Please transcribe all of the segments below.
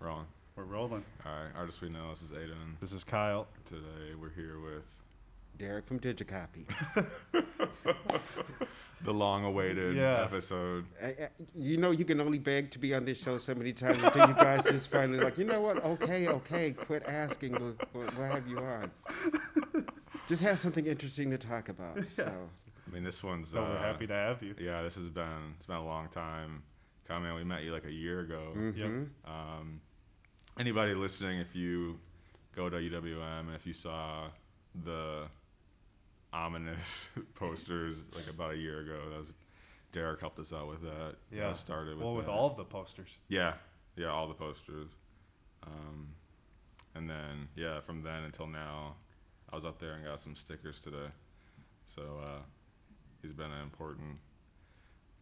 We're on. We're rolling. All right. Artist we know. This is Aidan. This is Kyle. Today we're here with Derrick from DigiCOPY. the long-awaited Yeah. episode. I- I- you know, you can only beg to be on this show so many times until you guys just finally like, you know what? Okay, okay, quit asking. We'll, we'll, we'll have you on. Just have something interesting to talk about. So I mean, this one's. So we're uh, happy to have you. Yeah, this has been. It's been a long time coming. We met you like a year ago. Yep. Um, anybody listening, if you go to UWM and if you saw the ominous posters like about a year ago, that was Derrick helped us out with that. Yeah. That started with Well, with that. all of the posters. Yeah, yeah, all the posters. Um, and then yeah, from then until now, I was up there and got some stickers today. So uh, he's been an important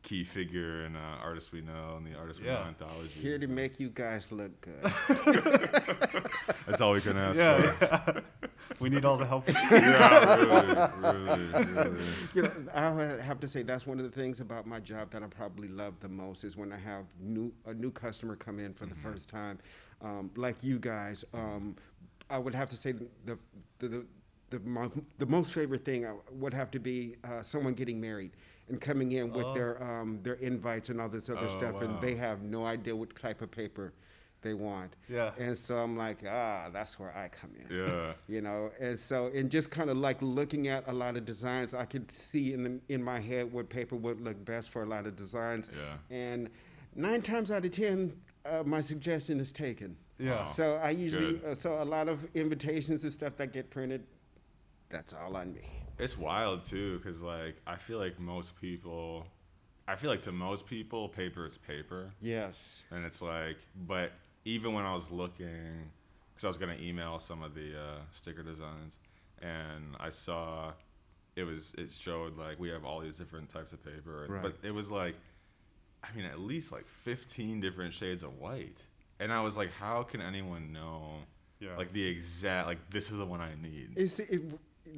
key figure and uh, artists we know and the artists we Yeah. know anthology. here to make you guys look good. That's all we can ask for. Yeah. we need all the help. yeah, really, really, really. you know, I would have to say that's one of the things about my job that I probably love the most is when I have new a new customer come in for the first time, um, like you guys. Um, I would have to say the the the, the, mo- the most favorite thing I would have to be uh, someone getting married and coming in with Oh. their um, their invites and all this other Oh, stuff, wow. and they have no idea what type of paper they want. Yeah. And so I'm like, ah, that's where I come in Yeah. you know and so and just kind of like looking at a lot of designs i could see in the in my head what paper would look best for a lot of designs Yeah. and nine times out of ten uh, my suggestion is taken Yeah. So i usually uh, so a lot of invitations and stuff that get printed that's all on me It's wild too, because like I feel like most people, I feel like to most people, paper is paper. yes And it's like, but even when I was looking, because I was gonna email some of the uh, sticker designs, and I saw it was it showed like we have all these different types of paper, Right. but it was like, I mean, at least like 15 different shades of white, and I was like, how can anyone know Yeah. like the exact like this is the one I need? it's, it,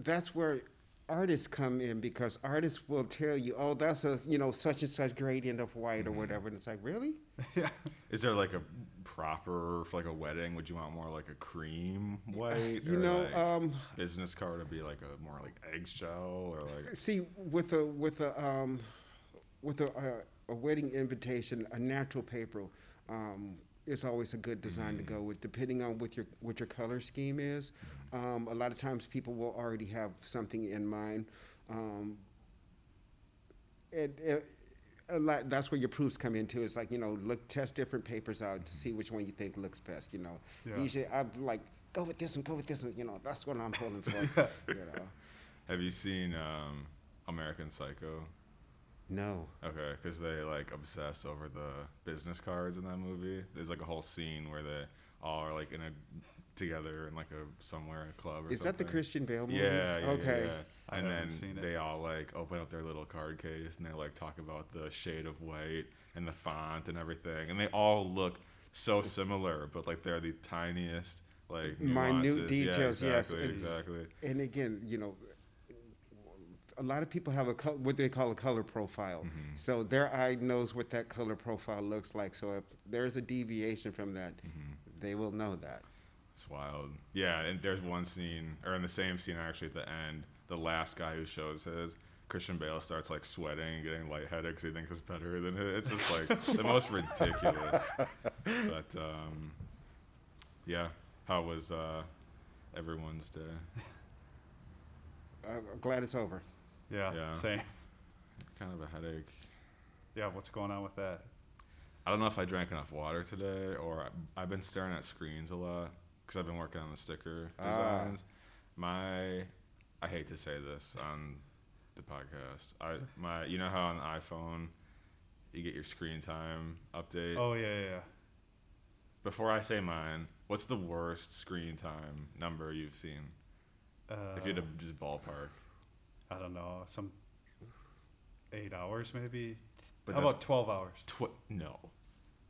that's where artists come in because artists will tell you oh that's a you know such and such gradient of white or whatever and it's like really yeah. Is there like a proper for like a wedding? Would you want more like a cream white? you know like, um business card to be like a more like eggshell or like See, with a with a um, with a, a, a wedding invitation, a natural paper um, is always a good design to go with, depending on what your what your color scheme is. Um, a lot of times, people will already have something in mind. Um, it, it, a lot, that's where your proofs come into. It's like you know, look, test different papers out to see which one you think looks best. You know, Yeah. usually I'm like, go with this one, go with this one. You know, that's what I'm pulling for. you know, Have you seen um, American Psycho? No. Okay, because they like obsess over the business cards in that movie. There's like a whole scene where they all are like in a together in like a somewhere a club or something. Is that the Christian Bale movie? Yeah, yeah, Okay. yeah, yeah. And then they all like open up their little card case and they like talk about the shade of white and the font and everything, and they all look so similar, but like they're the tiniest like Minute nuances. details, Yeah, yes, exactly, and- exactly. And again, you know, a lot of people have a col- what they call a color profile. Mm-hmm. So their eye knows what that color profile looks like. So if there's a deviation from that, Mm-hmm. they will know that. It's wild. Yeah, and there's one scene, or in the same scene actually at the end, the last guy who shows his, Christian Bale starts like sweating and getting lightheaded because he thinks it's better than it. It's just like the most ridiculous. But um, yeah, how was uh, everyone's day? Uh, I'm glad it's over. Yeah. Yeah. Same. Kind of a headache. Yeah. What's going on with that? I don't know if I drank enough water today or I, I've been staring at screens a lot because I've been working on the sticker Ah. designs. My, I hate to say this on the podcast. I my, you know how on the iPhone, you get your screen time update. Oh yeah, yeah. yeah. Before I say mine, what's the worst screen time number you've seen? Uh, if you had to just ballpark. I don't know, some eight hours maybe. But How about twelve hours? Tw- no.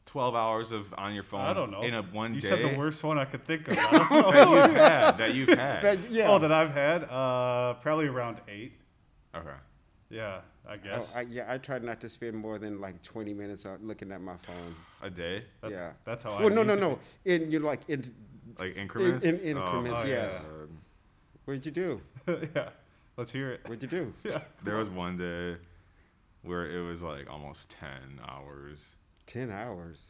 Twelve hours of on your phone. I don't know. In a one you day. said the worst one I could think of. I don't know. that you've had. That you've had. That- yeah. Oh, that I've had uh, probably around eight. okay. Yeah, I Oh, guess. I, yeah, I try not to spend more than like 20 minutes on looking at my phone. A day, That- yeah. That's how I. Well, no, need no, to no. In you like in like increments. in increments, my yes. God. What did you do? yeah. Let's hear it. What'd you do? Yeah. There was one day where it was like almost ten hours. 10 hours.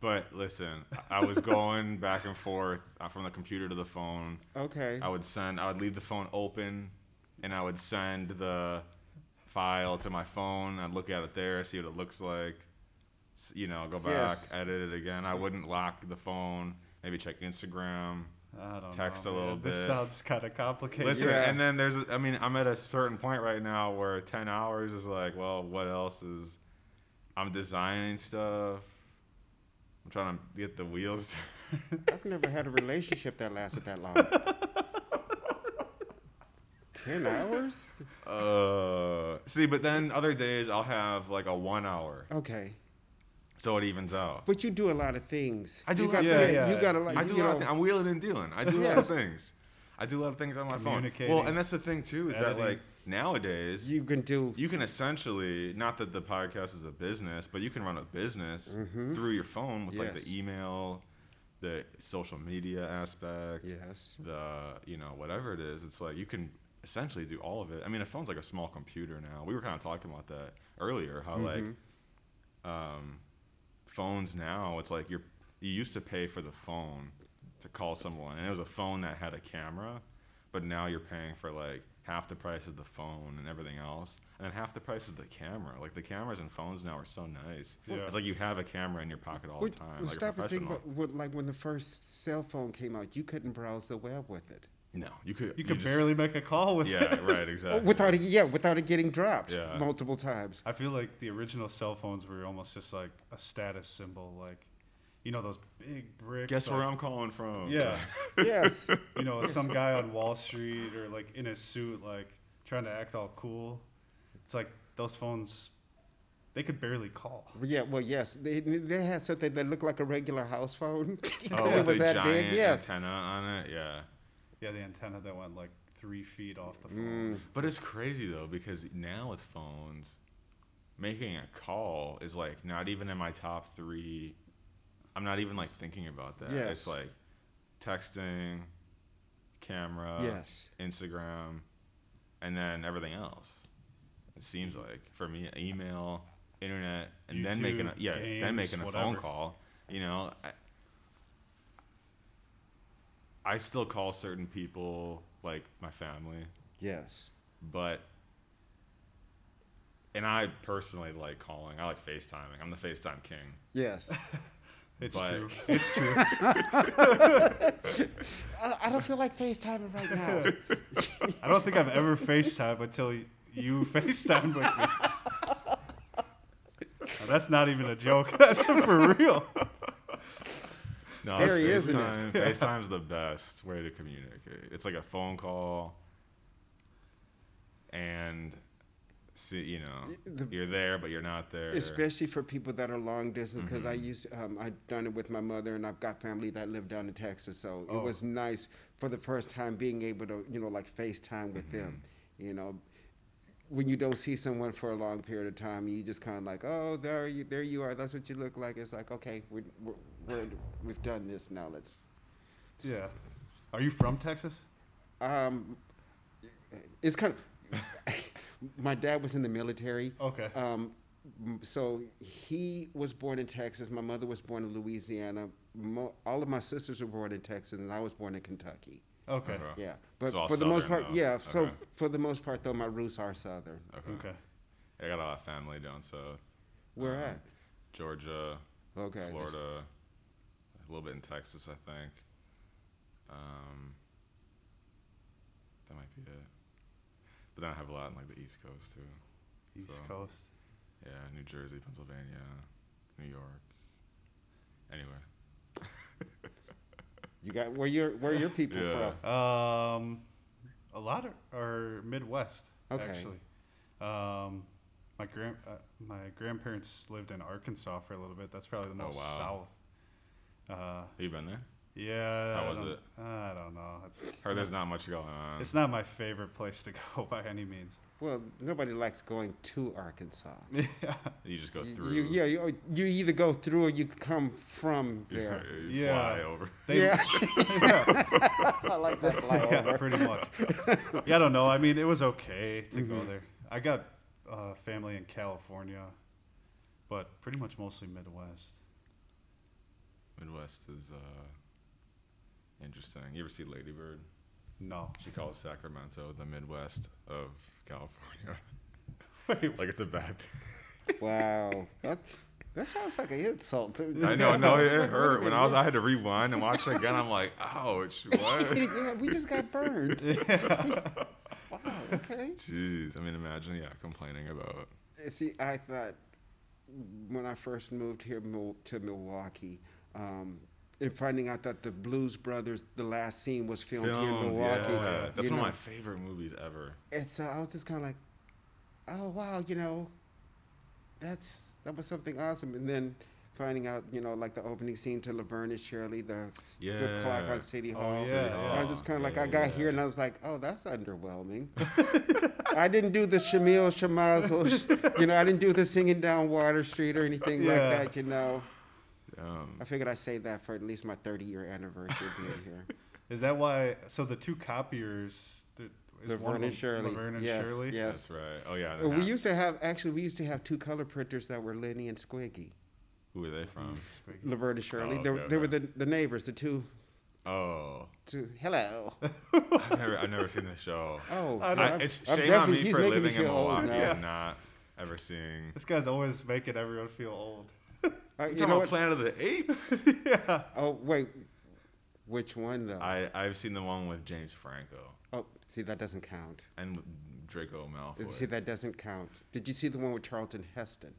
But listen, I was going back and forth uh, from the computer to the phone. Okay. I would send, I would leave the phone open, and I would send the file to my phone. I'd look at it there, see what it looks like. You know, go back, Yes. edit it again. I wouldn't lock the phone. Maybe check Instagram. I don't Text know, a little man. This sounds kind of complicated. Listen, Yeah. and then there's, I mean, I'm at a certain point right now where 10 hours is like, well, what else is? I'm designing stuff. I'm trying to get the wheels. I've never had a relationship that lasted that long. 10 hours? uh, see, but then other days I'll have like a one hour, Okay. So it evens out. But you do a lot of things. I do You a got lot of things- things. You got a lot. I do a lot. Of things. I'm wheeling and dealing. I do a lot of things. I do a lot of things on my phone. Well, and that's the thing too is that like nowadays You can do. you can essentially not that the podcast is a business but you can run a business Mhm. through your phone with like the email the social media aspect Yes. the you know whatever it is it's like you can essentially do all of it i mean a phone's like a small computer now we were kind of talking about that earlier how Mhm. like um, phones now it's like you're you used to pay for the phone to call someone and it was a phone that had a camera but now you're paying for like half the price of the phone and everything else and then half the price is the camera like the cameras and phones now are so nice Yeah. it's like you have a camera in your pocket all Well, the time well, like a stop and think about what, like when the first cell phone came out, you couldn't browse the web with it. No you could You could just- barely make a call with yeah it. right exactly without it, yeah, without it getting dropped Yeah. multiple times. I feel like the original cell phones were almost just like a status symbol, like you know those big bricks. guess like, where i'm calling from Yeah. yes. you know, some guy on Wall Street or like in a suit, like trying to act all cool. It's like those phones, they could barely call. Yeah, well, yes, they they had something that looked like a regular house phone. oh it was the that giant big. Yes. antenna on it yeah Yeah, the antenna that went like three feet off the Mm. phone. But it's crazy though because now with phones, making a call is like not even in my top three. I'm not even like thinking about that. Yes. It's like texting, camera, Yes. Instagram, and then everything else. It seems like for me, email, internet, and then making a YouTube, yeah, then making a phone call. You know, I, I still call certain people like my family Yes. but and I personally like calling. I like FaceTiming. I'm the FaceTime king. Yes. It's But- true. It's true. I, I don't feel like FaceTiming right now. I don't think I've ever FaceTime until y- you FaceTime with me. Now, that's not even a joke. That's for real. No, Scary, it's isn't it? FaceTime. FaceTime's the best way to communicate. It's like a phone call, and see, you know, The- you're there, but you're not there. Especially for people that are long distance, because I Mhm. used um, I've done it with my mother, and I've got family that live down in Texas, so Oh. it was nice for the first time being able to, you know, like FaceTime with them. You know, when you don't see someone for a long period of time, you just kind of like, oh, there you, there you are. That's what you look like. It's like, okay, we're, we're, we're we've done this now. Let's. Yeah. Are you from Texas? Um, it's kind of. my dad was in the military. Okay. Um, so he was born in Texas. My mother was born in Louisiana. Mo- all of my sisters were born in Texas, and I was born in Kentucky. Okay. Okay. Yeah, but all for the most part, though. yeah. So for the most part, though, my roots are Southern. Okay. Okay. I got a lot of family down south. Where Um, at? Georgia, Okay. Florida, a little bit in Texas, I think. Um, that might be it. But then I have a lot in like the East Coast too. East So- Coast. Yeah, New Jersey, Pennsylvania, New York. Anyway, You got where your where your people Yeah. from? Um, a lot of, are Midwest. Okay. Actually, um, my grand uh, my grandparents lived in Arkansas for a little bit. That's probably the Oh, most wow. south. Uh, you been there? Yeah. How I was don't- it? I don't know. It's Heard there's not much going on. it's not my favorite place to go by any means. Well, nobody likes going to Arkansas. Yeah. you just go through. You, yeah, you, you either go through or you come from there. you Yeah. fly over. They- yeah, yeah. I like that yeah, flyover. pretty much. Yeah, I don't know. I mean, it was okay to go Mhm. there. I got uh, family in California, but pretty much mostly Midwest. Midwest is uh, interesting. You ever see Lady Bird? No. She calls Sacramento the Midwest of California. Wait, like it's a bad thing. Wow, that that sounds like an insult. Too. I know, no, it, hurt. When I was. I had to rewind and watch it again. I'm like, ouch, what? yeah, we just got burned. Yeah. Wow. Okay. Jeez, I mean, imagine, yeah, complaining about. See, I thought when I first moved here to Milwaukee, um, and finding out that the Blues Brothers, the last scene was filmed, here in Milwaukee. yeah. That's one know, of my favorite movies ever. And so I was just kind of like, oh wow, you know, that's that was something awesome. And then finding out, you know, like the opening scene to Laverne and Shirley, the, the clock on City Oh, Hall. yeah, I was just kind of like, Yeah, I got yeah. here and I was like, oh, that's underwhelming. I didn't do the Schlemiel Schlimazel, you know, I didn't do the singing down Water Street or anything like that, you know. Um, I figured I'd save that for at least my 30 year anniversary being here. Is that why? So the two copiers. th- Is one Laverne of and them Shirley. Laverne and yes, Shirley. yes. that's right. Oh yeah. We used to have actually we used to have two color printers that were Lenny and Squiggy. Who are they from? Laverne and Shirley. Oh, they, were, okay, they were the, the neighbors, the two. Oh, two hello. I've never, I've never seen the show. Oh, I I, I'm- it's I'm shame on me for making me living in feel old Milwaukee now. and not ever seeing. This guy's always making everyone feel old. Uh, I'm you talking know about what? Planet of the Apes. yeah. Oh wait, which one though? I I've seen the one with James Franco oh, see that doesn't count. and with Draco Malfoy. See that doesn't count. Did you see the one with Charlton Heston?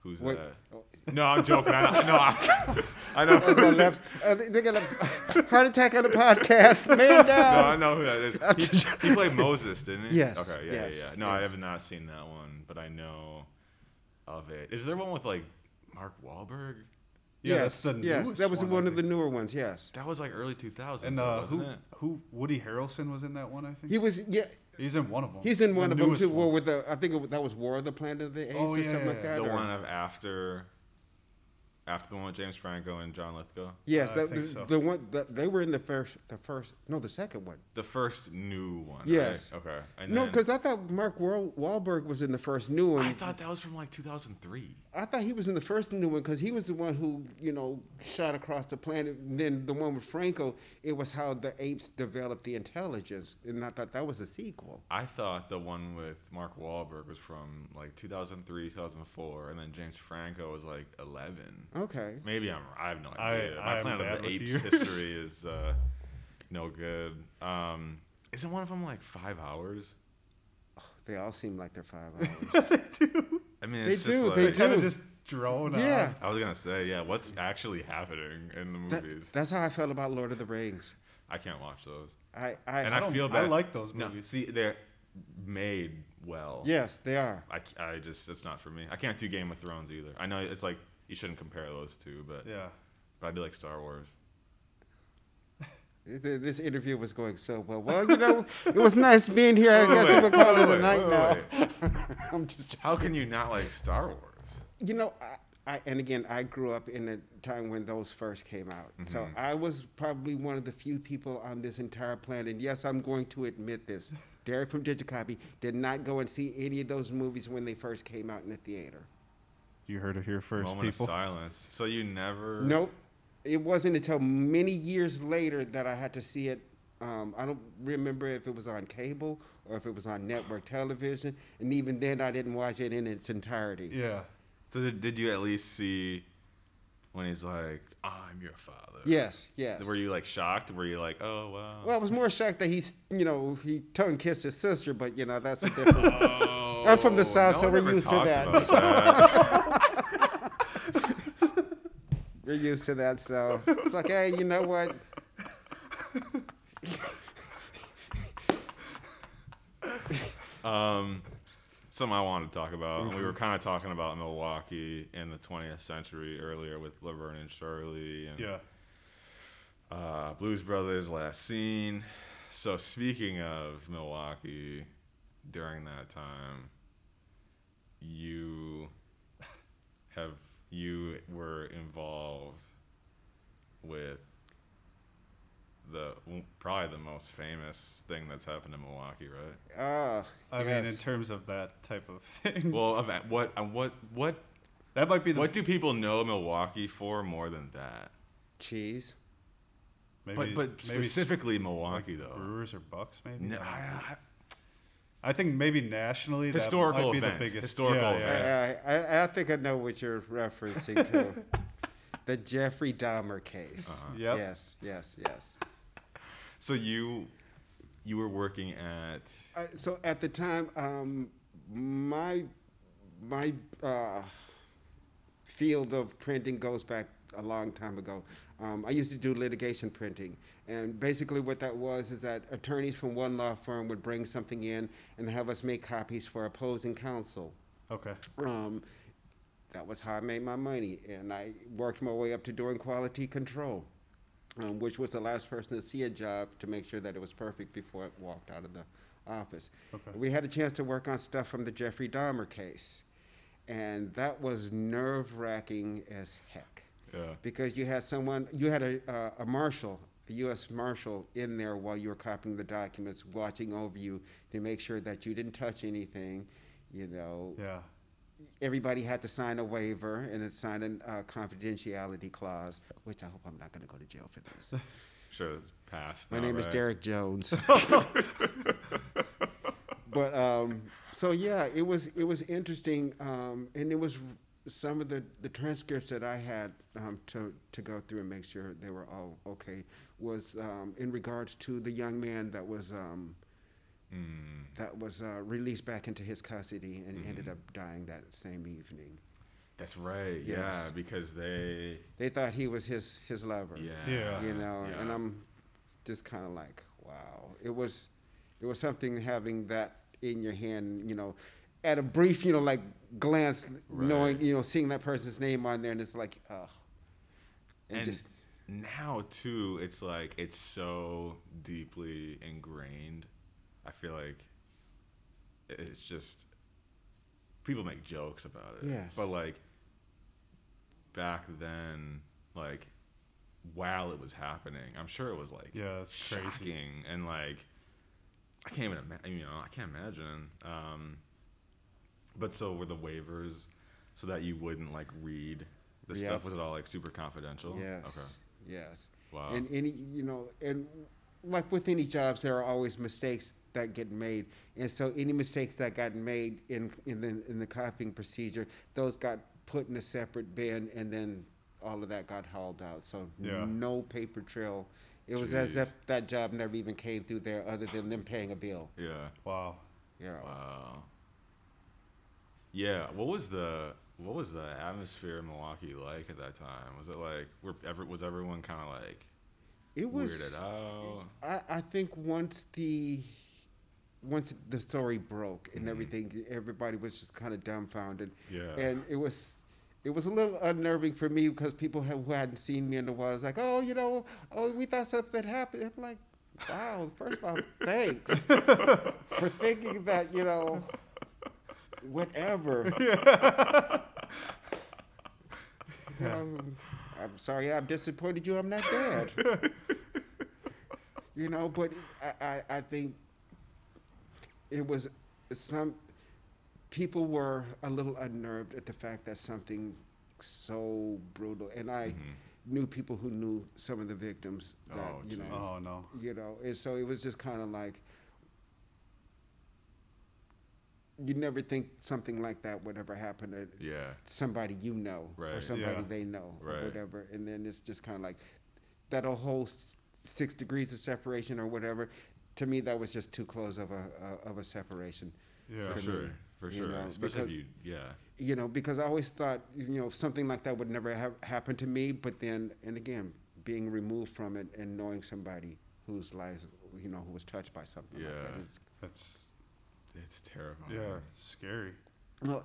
Who's Wait, that? oh, No, I'm joking. I, no, I, I know. that's my left. Uh, they- they're gonna heart attack on the podcast. Man No, I know who that is. He, he played Moses, didn't he? Yes, Okay, yeah, yes, yeah, yeah. No, I yes. have not seen that one, but I know of it. Is there one with like Mark Wahlberg? Yeah, yes, that's the yes, that was one, one of the newer ones. Yes, That was like early 2000s, And though, uh, wasn't who it? who Woody Harrelson was in that one? I think he was. Yeah, he's in one of them. he's in one The of them too. Well, ones. with the I think it, was- that was War of the Planet of the Apes Oh, or yeah, something yeah, like that. The or- one of after, after the one with James Franco and John Lithgow. Yes, I the, think the, so. the one the, they were in the first, the first, no, the second one. The first new one. Yes. Right? Okay. And No, because I thought Mark Wahl- Wahlberg was in the first new one. I thought that was from like 2003. I thought he was in the first new one because he was the one who, you know, shot across the planet. And then the one with Franco, it was how the apes developed the intelligence, and I thought that was a sequel. I thought the one with Mark Wahlberg was from like 2003, 2004, and then James Franco was like 11. Okay. Maybe I'm. I have no idea. I My am Planet of the Apes years. history is uh, no good. Um, isn't one of them like five hours? They all seem like they're five hours. they do. I mean, They it's do, just they like. Kind do. of just drone Yeah. on. I was gonna say, yeah. What's actually happening in the That- movies? that's how I felt about Lord of the Rings. I can't watch those. I, I, And I, I don't, feel I like those No, movies. see, they're made well. yes, they are. I, I just it's not for me. I can't do Game of Thrones either. I know it's like you shouldn't compare those two, but Yeah. but I do like Star Wars. Th- This interview was going so well. Well, you know, it was nice being here. I guess wait, we'll call wait, it a night wait, now. wait. I'm just How can you not like Star Wars? You know, I, I and again, I grew up in a time when those first came out. So Mhm. I was probably one of the few people on this entire planet. And yes, I'm going to admit this. Derrick from DigiCOPY did not go and see any of those movies when they first came out in the theater. You heard it here first, Moment people. of silence. So you never. Nope. It wasn't until many years later that I had to see it. Um, I don't remember if it was on cable or if it was on network television. And even then, I didn't watch it in its entirety. Yeah. So did, did you at least see when he's like, "I'm your father"? Yes, yes. Were you like shocked? Were you like, "Oh wow"? Well, I was more shocked that he's, you know, he tongue kissed his sister, but you know that's a different. Oh, I'm from the South, no so we're used to talks that. about that. We're used to that, so it's like, hey, you know what? Um, something I wanted to talk about. We were kind of talking about Milwaukee in the 20th century earlier with Laverne and Shirley. And, Yeah. Uh, Blues Brothers last seen. So speaking of Milwaukee, during that time, you have you were involved with the probably the most famous thing that's happened in Milwaukee, right? Ah, I mean, in terms of that type of thing. Well, event, what uh, what what that might be the what do people know Milwaukee for more than that? cheese. maybe, but but maybe specifically Milwaukee though. Brewers or Bucks, maybe. No, I. I- I- I think maybe nationally Historical that might be event. the biggest. Historical yeah, event. yeah. I, I, I think I know what you're referencing to. the Jeffrey Dahmer case. Uh-huh. Yep. Yes, yes, yes. So you you were working at Uh, so at the time, um, my my uh, field of printing goes back a long time ago. Um, I used to do litigation printing, and basically what that was is that attorneys from one law firm would bring something in and have us make copies for opposing counsel. Okay. Um, that was how I made my money, and I worked my way up to doing quality control, um, which was the last person to see a job to make sure that it was perfect before it walked out of the office. Okay. We had a chance to work on stuff from the Jeffrey Dahmer case, and that was nerve wracking as heck yeah. because you had someone, you had a, uh, a marshal, a U.S. marshal in there while you were copying the documents, watching over you to make sure that you didn't touch anything. You know, Yeah. everybody had to sign a waiver and it signed a uh, confidentiality clause, which I hope I'm not going to go to jail for this. Sure, it's passed. My now, name is? Derrick Jones. but um, so yeah, it was it was interesting, um, and it was some of the, the transcripts that I had um, to to go through and make sure they were all okay was um, in regards to the young man that was um, Mm, that was uh, released back into his custody and Mhm. ended up dying that same evening. that's right. Yes. Yeah, because they. They thought he was his his lover. Yeah. Yeah. you know and i'm just kind of like wow it was it was something having that in your hand you know at a brief you know like glance knowing you know seeing that person's name on there and it's like oh and, And just now too, it's like it's so deeply ingrained. I feel like it's just people make jokes about it. Yes. But like back then, like while it was happening, I'm sure it was like Yeah, it's crazy. shocking and like I can't even imagine. You know, I can't imagine. Um, but so were the waivers so that you wouldn't like read the Yep. stuff? Was it all like super confidential? yes Okay. yes Wow. and any you know and like with any jobs there are always mistakes that get made and so any mistakes that got made in in the in the copying procedure those got put in a separate bin and then all of that got hauled out so Yeah. no paper trail it was as if that job never even came through there other than them paying a bill yeah. Wow. yeah Wow. Yeah. What was the what was the atmosphere in Milwaukee like at that time? Was it like were ever was everyone kind of like it was weirded out? I, I think once the once the story broke and Mhm. everything everybody was just kind of dumbfounded Yeah. and it was it was a little unnerving for me because people have, who hadn't seen me in a while was like, oh, you know, oh, we thought something happened. I'm like, wow. First of all, thanks for thinking that, you know, whatever. Um, I'm sorry, I'm disappointed you. I'm not dead. you know, but I, I, I think it was some people were a little unnerved at the fact that something so brutal, and I Mhm. knew people who knew some of the victims that Oh, you know, geez. Oh no. you know, and so it was just kind of like you never think something like that would ever happen to Yeah. somebody you know or somebody Yeah. they know Right. or whatever, and then it's just kind of like that whole six degrees of separation or whatever. To me, that was just too close of a, a of a separation. Yeah. For sure. me, For sure. know, Especially because- if you yeah. you know, because I always thought, you know, something like that would never have happened to me. But then, and again, being removed from it and knowing somebody whose lives, you know, who was touched by something like that. Yeah. It's, That's It's terrifying. yeah, scary. well,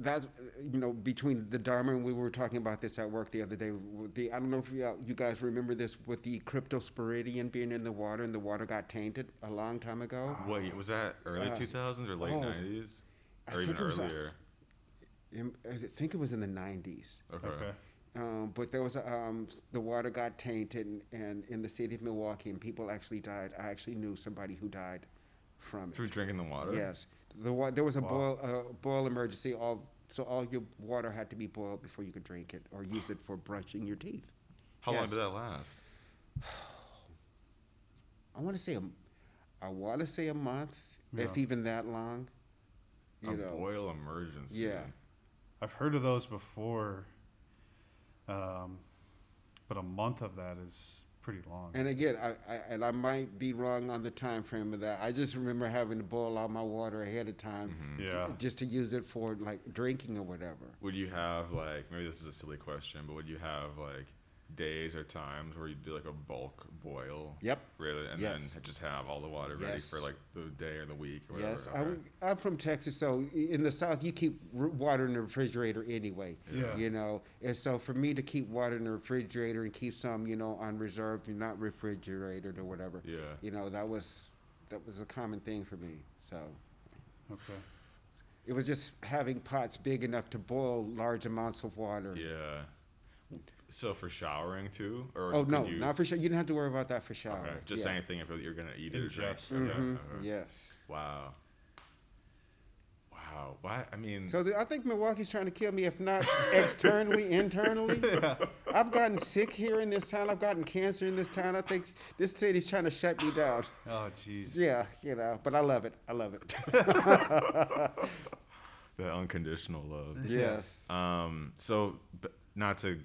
that's uh, you know between the Dahmer and we were talking about this at work the other day. The I don't know if you, you guys remember this with the cryptosporidium being in the water and the water got tainted a long time ago. Wait, was that early Uh, 2000s or late oh, 90s? I Or even think it was, uh, earlier? In- I think it was in the 90s. Okay. Okay. Um, but there was a, um, the water got tainted and, and in the city of Milwaukee and people actually died. I actually knew somebody who died from it. Through drinking the water? Yes, the wa- there was a Wow. boil uh, boil emergency. All so all your water had to be boiled before you could drink it or use it for brushing your teeth. How long did that last? I want to say a, I want to say a month, if even that long. You a know, boil emergency. Yeah. I've heard of those before, um, but a month of that is pretty long. and again, I, I and I might be wrong on the time frame of that. I just remember having to boil all my water ahead of time, Mhm. yeah. just to use it for like drinking or whatever. Would you have like maybe this is a silly question, but would you have like days or times where you do like a bulk boil, Yep. really, and Yes. then just have all the water ready Yes. for like the day or the week or whatever? Yes, I, Okay. would- I'm from Texas, so in the South you keep water in the refrigerator anyway. Yeah. You know, and so for me to keep water in the refrigerator and keep some, you know, on reserve and not refrigerated or whatever, yeah. you know, that was that was a common thing for me. So Okay. it was just having pots big enough to boil large amounts of water. Yeah. So for showering too, or Oh no, you, not for sure. You didn't have to worry about that for shower. Okay, just yeah. anything if you're gonna eat it or drink. Ingest. Okay, Mhm, okay. Yes. Wow. Wow. Why? I mean, So the, I think Milwaukee's trying to kill me, if not externally, internally. I've gotten sick here in this town. I've gotten cancer in this town. I think this city's trying to shut me down. Oh, jeez. Yeah, you know, but I love it. I love it. the unconditional love. yes. Um. So, b- not to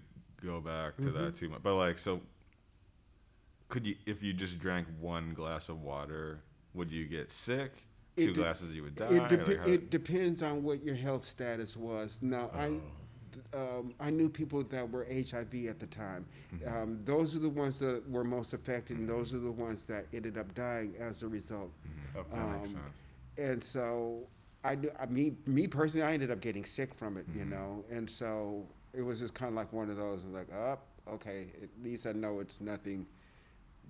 go back to Mm-hmm. that too much, but like, so could you, if you just drank one glass of water, would you get sick? It Two de- glasses, you would die. It, Like, it depends on what your health status was. Now, Oh. I, um, I knew people that were HIV at the time. Mm-hmm. Um, those are the ones that were most affected, and those are the ones that ended up dying as a result. Okay. that makes um, sense. and so I, knew- I mean, me personally, I ended up getting sick from it, you Mhm. know, and so it was just kind of like one of those, like, oh, okay, at least I know it's nothing,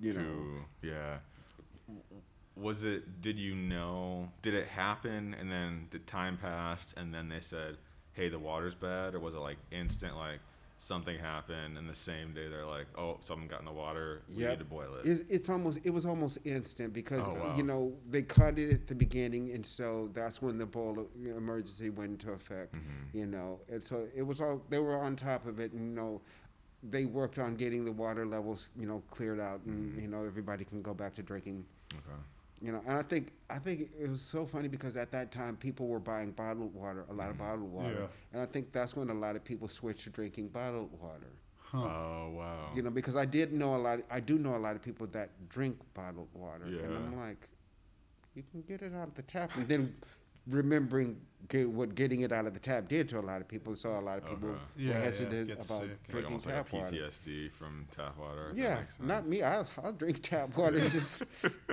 you know. to yeah was it did you know did it happen and then the time passed and then they said hey the water's bad or was it like instant like something happened and the same day they're like oh something got in the water we Yep. need to boil it It's, it's almost, it was almost instant because, Oh, wow. you know, they caught it at the beginning, and so that's when the boil emergency went into effect, Mhm. you know, and so it was all, they were on top of it, and, you know, they worked on getting the water levels, you know, cleared out, and, Mhm. you know, everybody can go back to drinking okay You know, and I think I think it was so funny because at that time people were buying bottled water, a lot of Mhm. bottled water, Yeah. and I think that's when a lot of people switched to drinking bottled water. Huh. oh wow You know, because I did know a lot. I do know a lot of people that drink bottled water, and I'm like, you can get it out of the tap, and then remembering get, what getting it out of the tap did to a lot of people, so a lot of people Okay. Yeah, were yeah, hesitant gets about sick. It's like drinking like tap a water. PTSD from tap water Yeah, not me. I'll, I'll drink tap water. It's just-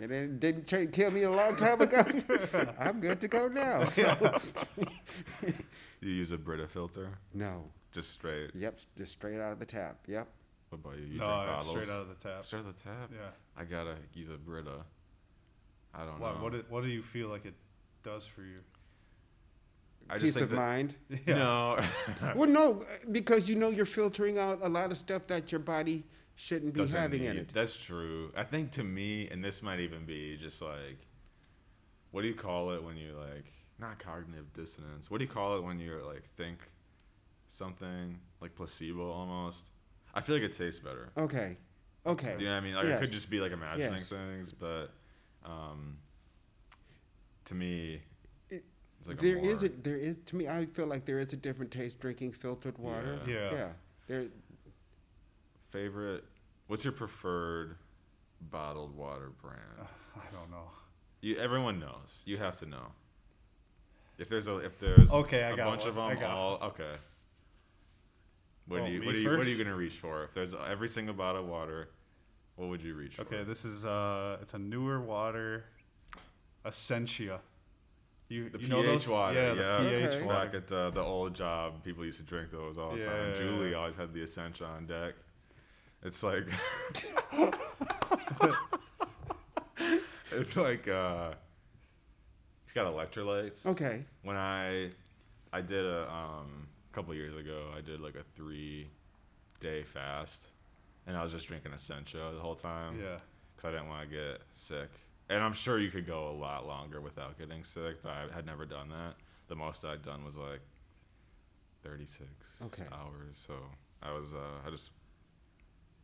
and it didn't tra- kill me a long time ago. I'm good to go now. So. you use a Brita filter No. just straight Yep. Just straight out of the tap. Yep. what about you you no, drink bottles straight out of the tap. straight out of the tap Yeah. I gotta use a Brita I don't Why, know what, it, what do you feel like it does for you? I Peace just of that- mind. Yeah. No. Well, no, because you know you're filtering out a lot of stuff that your body shouldn't be Doesn't having in it. That's true. I think to me, and this might even be just like, what do you call it when you like not cognitive dissonance? What do you call it when you like think something like placebo almost? I feel like it tastes better. Okay. Okay. You know what I mean? Like it Yes. could just be like imagining Yes. things, but um, to me, It- it's like There a is a there is to me. I feel like there is a different taste drinking filtered water. Yeah. Yeah. Yeah. There. Favorite. What's your preferred bottled water brand? I don't know. You, everyone knows. You have to know. If there's a if there's Okay, I a got bunch of one. I them got all okay. What Oh, do you what, do you what are you gonna reach for? If there's every single bottle of water, what would you reach Okay, for? this is uh, it's a newer water, Essentia. You, The you know pH those? water, Yeah, yeah. the pH Okay. water. Back at uh, the old job, people used to drink those all the time. Yeah. Julie always had the Essentia on deck. It's like, it's like, uh, it's got electrolytes. Okay. When I, I did a um, couple years ago, I did like a three day fast, and I was just drinking Essentia the whole time Yeah. because I didn't want to get sick. And I'm sure you could go a lot longer without getting sick, but I had never done that. The most I'd done was like 36 Okay. hours. So I was, uh, I just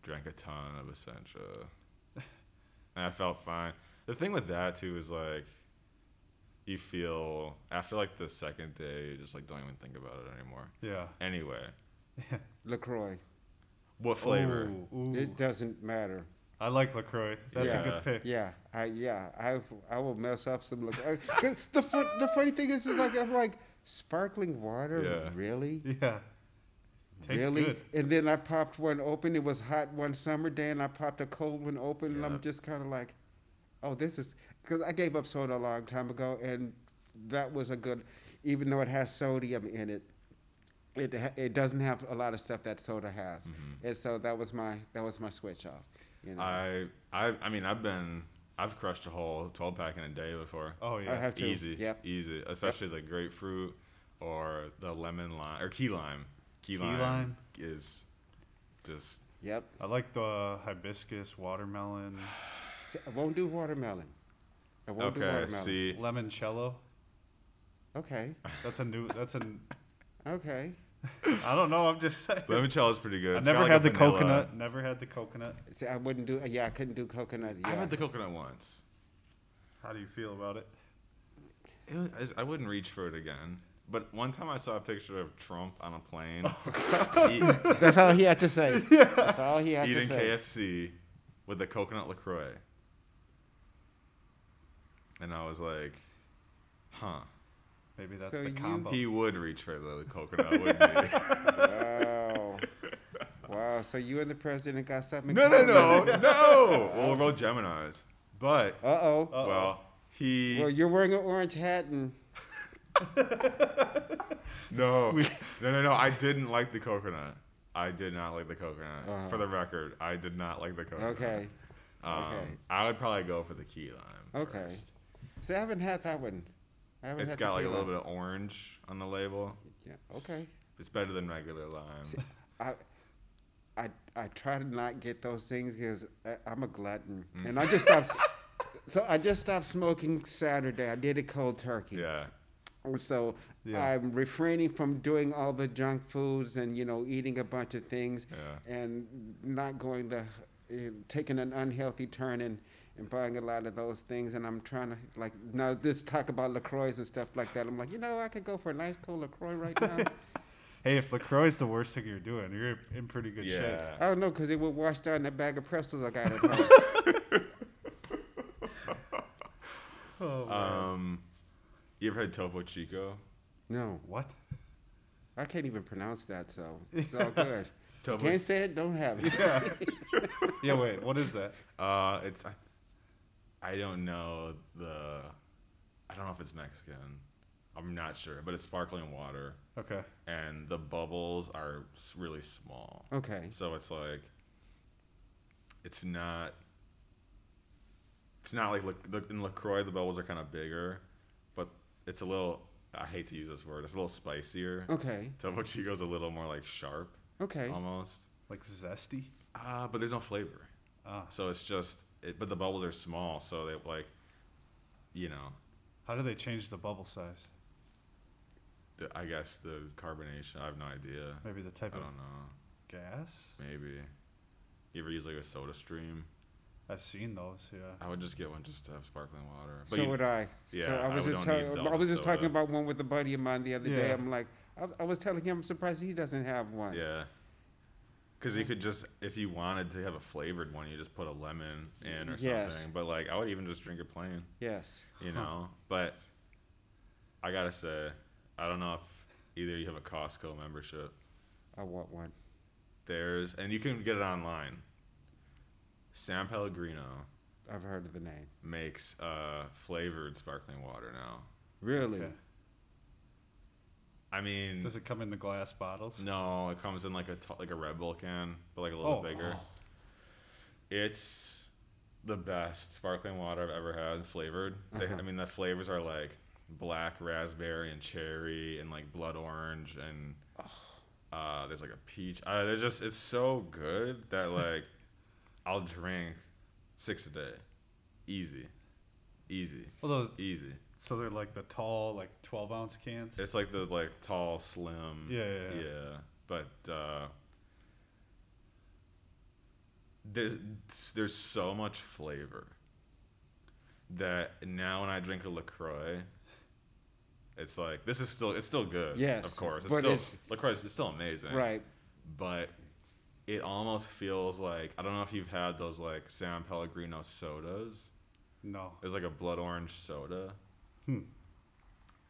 drank a ton of Essentia, and I felt fine. The thing with that too is like, you feel after like the second day, you just like don't even think about it anymore. Yeah. Anyway, LaCroix. what flavor? Ooh, ooh. It doesn't matter. I like Lacroix. That's Yeah. a good pick. Yeah, I yeah, I I will mess up some. Look, uh, the fun, the funny thing is, is like I'm like sparkling water, Yeah. really, Yeah. Tastes really. good. And then I popped one open. It was hot one summer day, and I popped a cold one open, and I'm just kind of like, oh, this is because I gave up soda a long time ago, and that was a good, even though it has sodium in it. It, it doesn't have a lot of stuff that soda has, Mhm. and so that was my that was my switch off. You know, I, I, I mean, I've been, I've crushed a whole 12 pack in a day before. Oh I yeah. have to. Easy, Yep. easy. Especially the grapefruit or the lemon lime or key lime. Key, Key lime, lime? is just Yep. I like the hibiscus, watermelon, See, I won't do watermelon. I won't do okay. watermelon. See, limoncello. Okay. That's a new. That's an. Okay. I don't know. I'm just saying. limoncello is pretty good. I It's never got like had the vanilla- coconut. Never had the coconut. See, I wouldn't do. Yeah, I couldn't do coconut. Yeah. I've had the coconut once. How do you feel about it? It was, I wouldn't reach for it again. But one time I saw a picture of Trump on a plane eat- That's all he had to say. That's all he had eating to say. KFC with the coconut Lacroix, and I was like, "Huh." Maybe that's So the you- combo. He would reach for the coconut, wouldn't he? Wow. Wow. So you and the president got something. no, no, no, no. Well, we're both Gemini's, but Uh oh. Uh-oh. well, he Well, you're wearing an orange hat and. no, no, no, no. I didn't like the coconut. I did not like the coconut. Uh-huh. For the record, I did not like the coconut. Okay. Um, okay. I would probably go for the key lime. Okay. first. See, I haven't had that one. I haven't It's had got like a little bit of orange on the label. Yeah. Okay. It's better than regular lime. See, I, I, I try to not get those things because I'm a glutton, Mm. and I just stopped. so I just stopped smoking Saturday. I did a cold turkey. yeah. So Yeah. I'm refraining from doing all the junk foods and you know eating a bunch of things Yeah. and not going the uh, taking an unhealthy turn and, and buying a lot of those things and I'm trying to like now this talk about Lacroix and stuff like that. I'm like you know I could go for a nice cold Lacroix right now. Hey, if Lacroix is the worst thing you're doing, you're in pretty good shape. I don't know because it would wash down that bag of pretzels I got at home. Oh, man. Um, you ever had Topo Chico? no, what? I can't even pronounce that, so it's all good. Topo. Can't say it, don't have it. Yeah. yeah. Wait. What is that? Uh, it's I, I don't know the. I don't know if it's Mexican. I'm not sure, but it's sparkling water, Okay. and the bubbles are s- really small. Okay. So it's like. It's not. It's not like the- in Lacroix the bubbles are kind of bigger, it's a little. I hate to use this word. It's a little spicier. Okay. Topo Chico's a little more like sharp, Okay. almost. Like zesty. Ah, but there's no flavor. Ah. So it's just, it, but the bubbles are small, so they like, you know, How do they change the bubble size? the, I guess the carbonation. I have no idea. Maybe the type I of don't know. gas. Maybe. You ever use like a Soda Stream? I've seen those. Yeah. I would just get one just to have sparkling water. So you- would I. yeah, so I I was would just don't talking. I was just talking about one with a buddy of mine the other day. I'm like, I, I was telling him, I'm surprised he doesn't have one. yeah. Because you could just, if you wanted to have a flavored one, you just put a lemon in or Yes. something. But like, I would even just drink it plain, Yes. you know. But I gotta say, I don't know if either you have a Costco membership. I want one. There's, and you can get it online. San Pellegrino I've heard of the name. makes uh, flavored sparkling water now. Really? Okay. I mean, Does it come in the glass bottles? no, it comes in like a t- like a Red Bull can, but like a little Oh. bigger. It's the best sparkling water I've ever had flavored. They, Uh-huh. I mean, the flavors are like black raspberry and cherry and like blood orange and uh, there's like a peach. Uh, they're just it's so good that like I'll drink six a day, easy, easy, Well, those, easy. so they're like the tall, like 12 ounce cans. It's like the like tall, slim. Yeah, yeah, yeah. yeah. But uh, there's there's so much flavor that now when I drink a Lacroix, it's like this is still it's still good. Yes, of course. It's still it's- Lacroix It's still amazing. Right. But it almost feels like I don't know if you've had those like San Pellegrino sodas. No. It's like a blood orange soda. Hmm.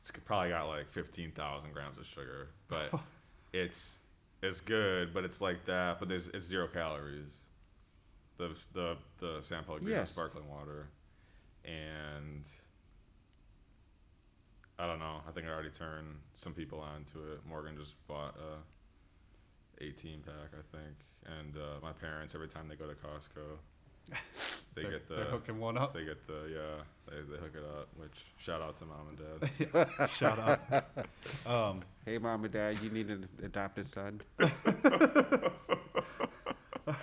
It's probably got like fifteen thousand grams of sugar, but it's it's good. But it's like that. But there's it's zero calories. The the the San Pellegrino Yes. sparkling water, and I don't know. I think I already turned some people onto it. Morgan just bought a eighteen pack, I think, and uh, my parents every time they go to Costco, they get the They're hooking one up. they get the yeah, they, they hook it up. Which shout out to mom and dad. Shout out. Um, Hey, mom and dad, you need an adopted son. I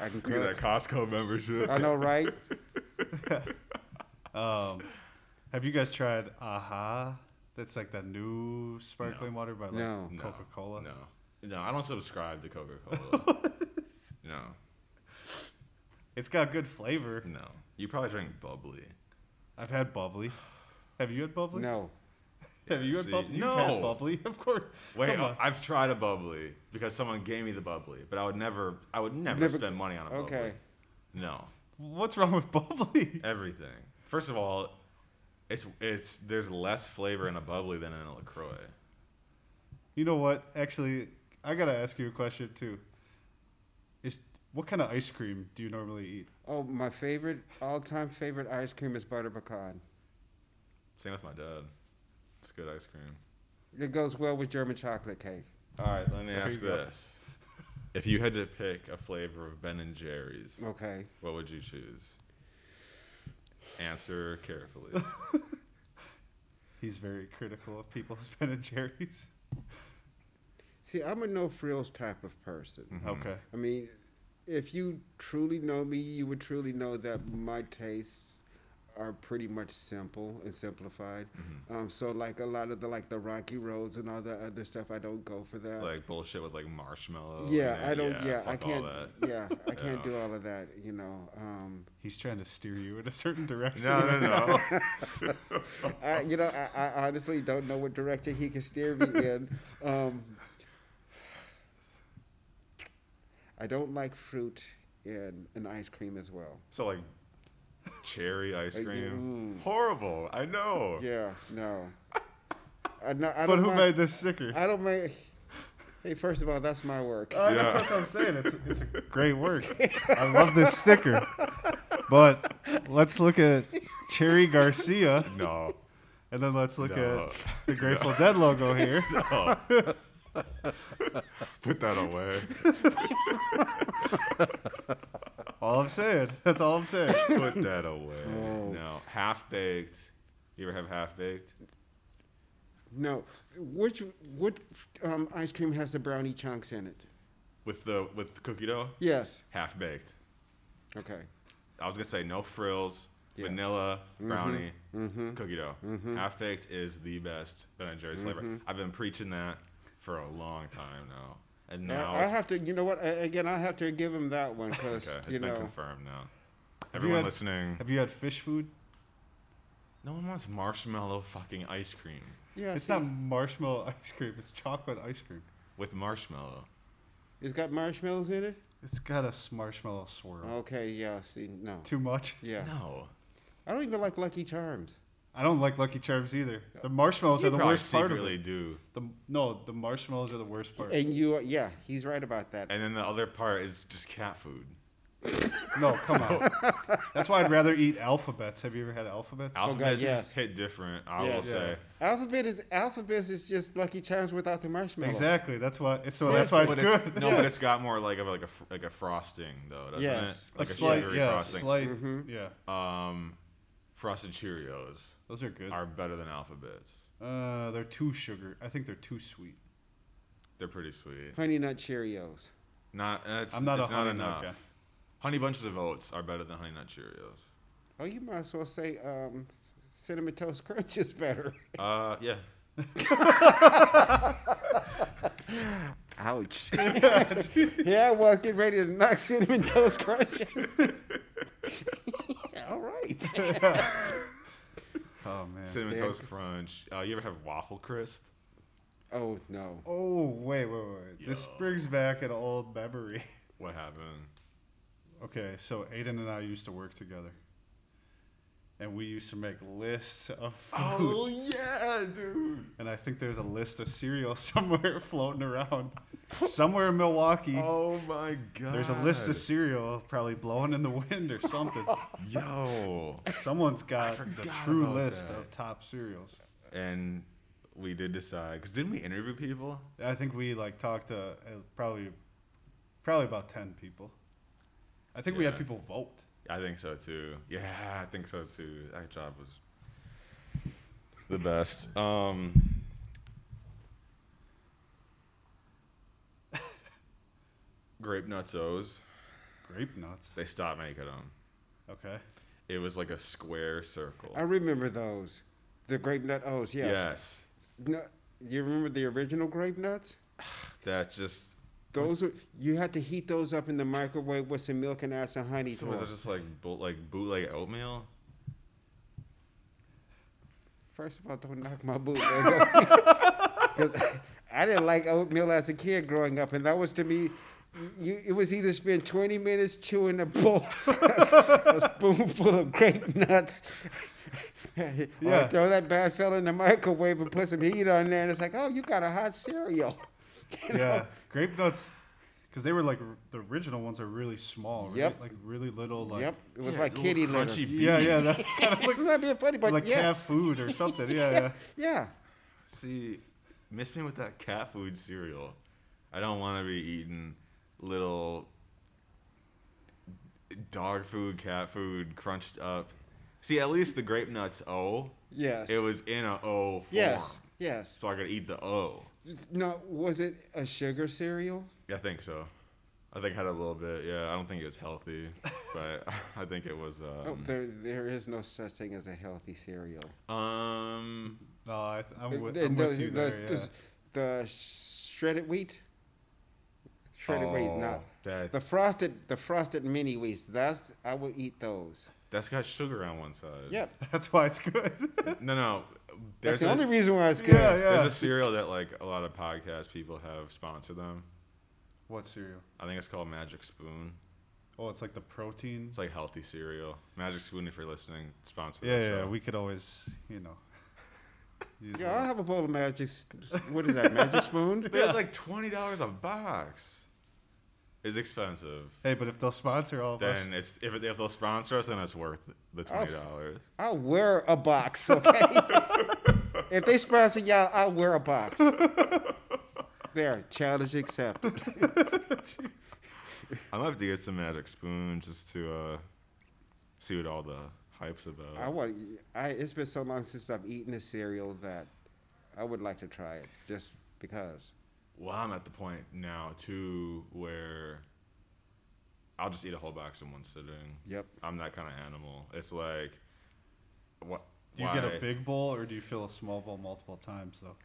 can Look at that. Costco membership. I know, right? um, have you guys tried Aha? That's like the new sparkling water by like No. No, Coca Cola. No, no, I don't subscribe to Coca Cola. no, It's got good flavor. no. You probably drink bubbly. I've had bubbly. Have you had bubbly? No. Have you had See, bubbly? You've no. had bubbly, of course. Wait, Come. I've tried a bubbly because someone gave me the bubbly, but I would never, I would never, Never- spend money on a bubbly. Okay. No, What's wrong with bubbly? everything. First of all, it's it's there's less flavor in a bubbly than in a Lacroix. You know what? Actually, I gotta ask you a question too. Is what kind of ice cream do you normally eat? Oh, my favorite, all-time favorite ice cream is butter pecan. Same with my dad. It's good ice cream. It goes well with German chocolate cake. All right, let me There ask you this: If you had to pick a flavor of Ben and Jerry's, Okay. what would you choose? Answer carefully. He's very critical of people's Ben and Jerry's. See, I'm a no frills type of person. Mhm. Okay. I mean, if you truly know me, you would truly know that my tastes are pretty much simple and simplified. Mhm. Um, so like a lot of the like the Rocky Roads and all the other stuff, I don't go for that. Like bullshit with like marshmallow. yeah, and I don't. Yeah, Yeah, I can't. Yeah, I can't do all of that. You know. Um, He's trying to steer you in a certain direction. No, no, no. I, you know, I, I honestly don't know what direction he can steer me in. Um, I don't like fruit in an ice cream as well. so like cherry ice Uh, cream. mm. Horrible. I know. Yeah, no. I, no, I But don't who mind- made this sticker? I don't make. Hey, first of all, that's my work. Know, Yeah. that's what I'm saying. It's, it's a great work. I love this sticker. But let's look at Cherry Garcia, No. and then let's look No. at the Grateful Dead logo here. No. Put that away. All I'm saying. That's all I'm saying. Put that away. Oh. No. Half baked. You ever have half baked? No, which what um, ice cream has the brownie chunks in it? With the with the cookie dough? Yes. Half baked. Okay. I was gonna say no frills, Yes. vanilla, brownie, Mm-hmm. cookie dough. Mhm. Half baked is the best Ben and Jerry's flavor. Mhm. I've been preaching that for a long time now, and Now now I have to. You know what? I, again, I have to give him that one because okay. It's you been know. confirmed now. you Everyone had- listening, Have you had fish food? no one wants marshmallow fucking ice cream Yeah. It's see, not marshmallow ice cream. It's chocolate ice cream. with marshmallow. It's got marshmallows in it. It's got a marshmallow swirl. Okay. Yeah. See. No. Too much. Yeah. No, I don't even like Lucky Charms. I don't like Lucky Charms either. The marshmallows you are the worst part of secretly it. do. The, no, the marshmallows are the worst part. And you, yeah, he's right about that. And then the other part is just cat food. No, come on. That's why I'd rather eat alphabets. Have you ever had alphabets? Alphabets yes. hit different. I Yes. will say. Alphabet is alphabet is just Lucky Charms without the marshmallows. Exactly. That's why. So Yes, that's why it's but good. no, Yes. but it's got more like of like a like a frosting though, doesn't Yes. it? Like a, slight, sugary yeah, frosting. slight, Mhm. yeah. Um, frosted Cheerios Those are good. are better than alphabets. Uh, they're too sugar. I think they're too sweet. They're pretty sweet. Honey Nut Cheerios. Not. It's, I'm not it's a not honey enough. nut guy. Honey bunches of oats are better than honey nut Cheerios. Oh, you might as well say um, Cinnamon Toast Crunch is better. Uh, yeah. Ouch. yeah, I was getting ready to knock Cinnamon Toast Crunch. All right. Oh man. Cinnamon Spam- toast crunch. Uh, you ever have waffle crisp? Oh, no. Oh wait, wait, wait. This Yo. brings back an old memory. What happened? Okay, so Aidan and I used to work together, and we used to make lists of food. Oh yeah, dude. And I think there's a list of cereal somewhere floating around, somewhere in Milwaukee. Oh my god. There's a list of cereal probably blowing in the wind or something. Yo. Someone's got the true list that. of top cereals. and we did decide because didn't we interview people? I think we like talked to uh, probably, probably about ten people. I think we had people vote. I think so too. Yeah, I think so too. That job was the best. Um, grape nuts O's. Grape nuts. They stopped making them. Okay. It was like a square circle. I remember those. The grape nut O's, yes. Yes. No, you remember the original grape nuts? That just. Those are, you had to heat those up in the microwave with some milk and add some honey So to was it. just like like bootleg oatmeal? First of all, don't knock my bootleg Because I didn't like oatmeal as a kid growing up, and that was to me, you, it was either spend 20 minutes chewing a bowl, a spoonful of grape nuts, or Yeah. throw that bad fella in the microwave and put some heat on there, and it's like, oh, you got a hot cereal. You know? Yeah, grape nuts, because they were like the original ones are really small. Right? Yep. Like really little. Like, yep, it was Yeah, like kitty litter. crunchy Yeah, yeah. That's kind of like, I'm not being funny, but like yeah, cat food or something. Yeah, yeah. yeah. See, miss me with that cat food cereal. I don't want to be eating little dog food, cat food, crunched up. See, at least the grape nuts O, Yes. it was in a O form, yes. Yes. so I could eat the O. No, was it a sugar cereal? Yeah, I think so. I think it had a little bit. Yeah, I don't think it was healthy, but I think it was. oh, Um, there, there is no such thing as a healthy cereal. um No, I, I'm with, I'm the- with you the- there. Yeah. the, the shredded wheat. Shredded wheat, no. oh, That The frosted, the frosted mini wheats. That's I would eat those. that's got sugar on one side. Yep, That's why it's good. No, no. That's There's the a, only reason why it's good. Yeah, yeah. There's a cereal that like a lot of podcast people have sponsored them. what cereal? I think it's called Magic Spoon. Oh, it's like the protein. It's like healthy cereal. Magic Spoon, if you're listening, sponsor Yeah, yeah. show. We could always, you know. Yeah. I'll have a bowl of magic. What is that? Magic spoon? But it's like twenty dollars a box. It's expensive. Hey, but if they'll sponsor all of us, Then it's if, if they'll sponsor us, then it's worth the twenty dollars. I'll wear a box. Okay. if they sponsor y'all, I'll wear a box. There, challenge accepted. I'm gonna have to get some Magic Spoon just to uh, see what all the hype's about. I want. I. It's been so long since I've eaten a cereal that I would like to try it, just because. Well, I'm at the point now too where I'll just eat a whole box in one sitting. Yep. I'm that kind of animal. It's like what? do you why? get a big bowl or do you fill a small bowl multiple times though?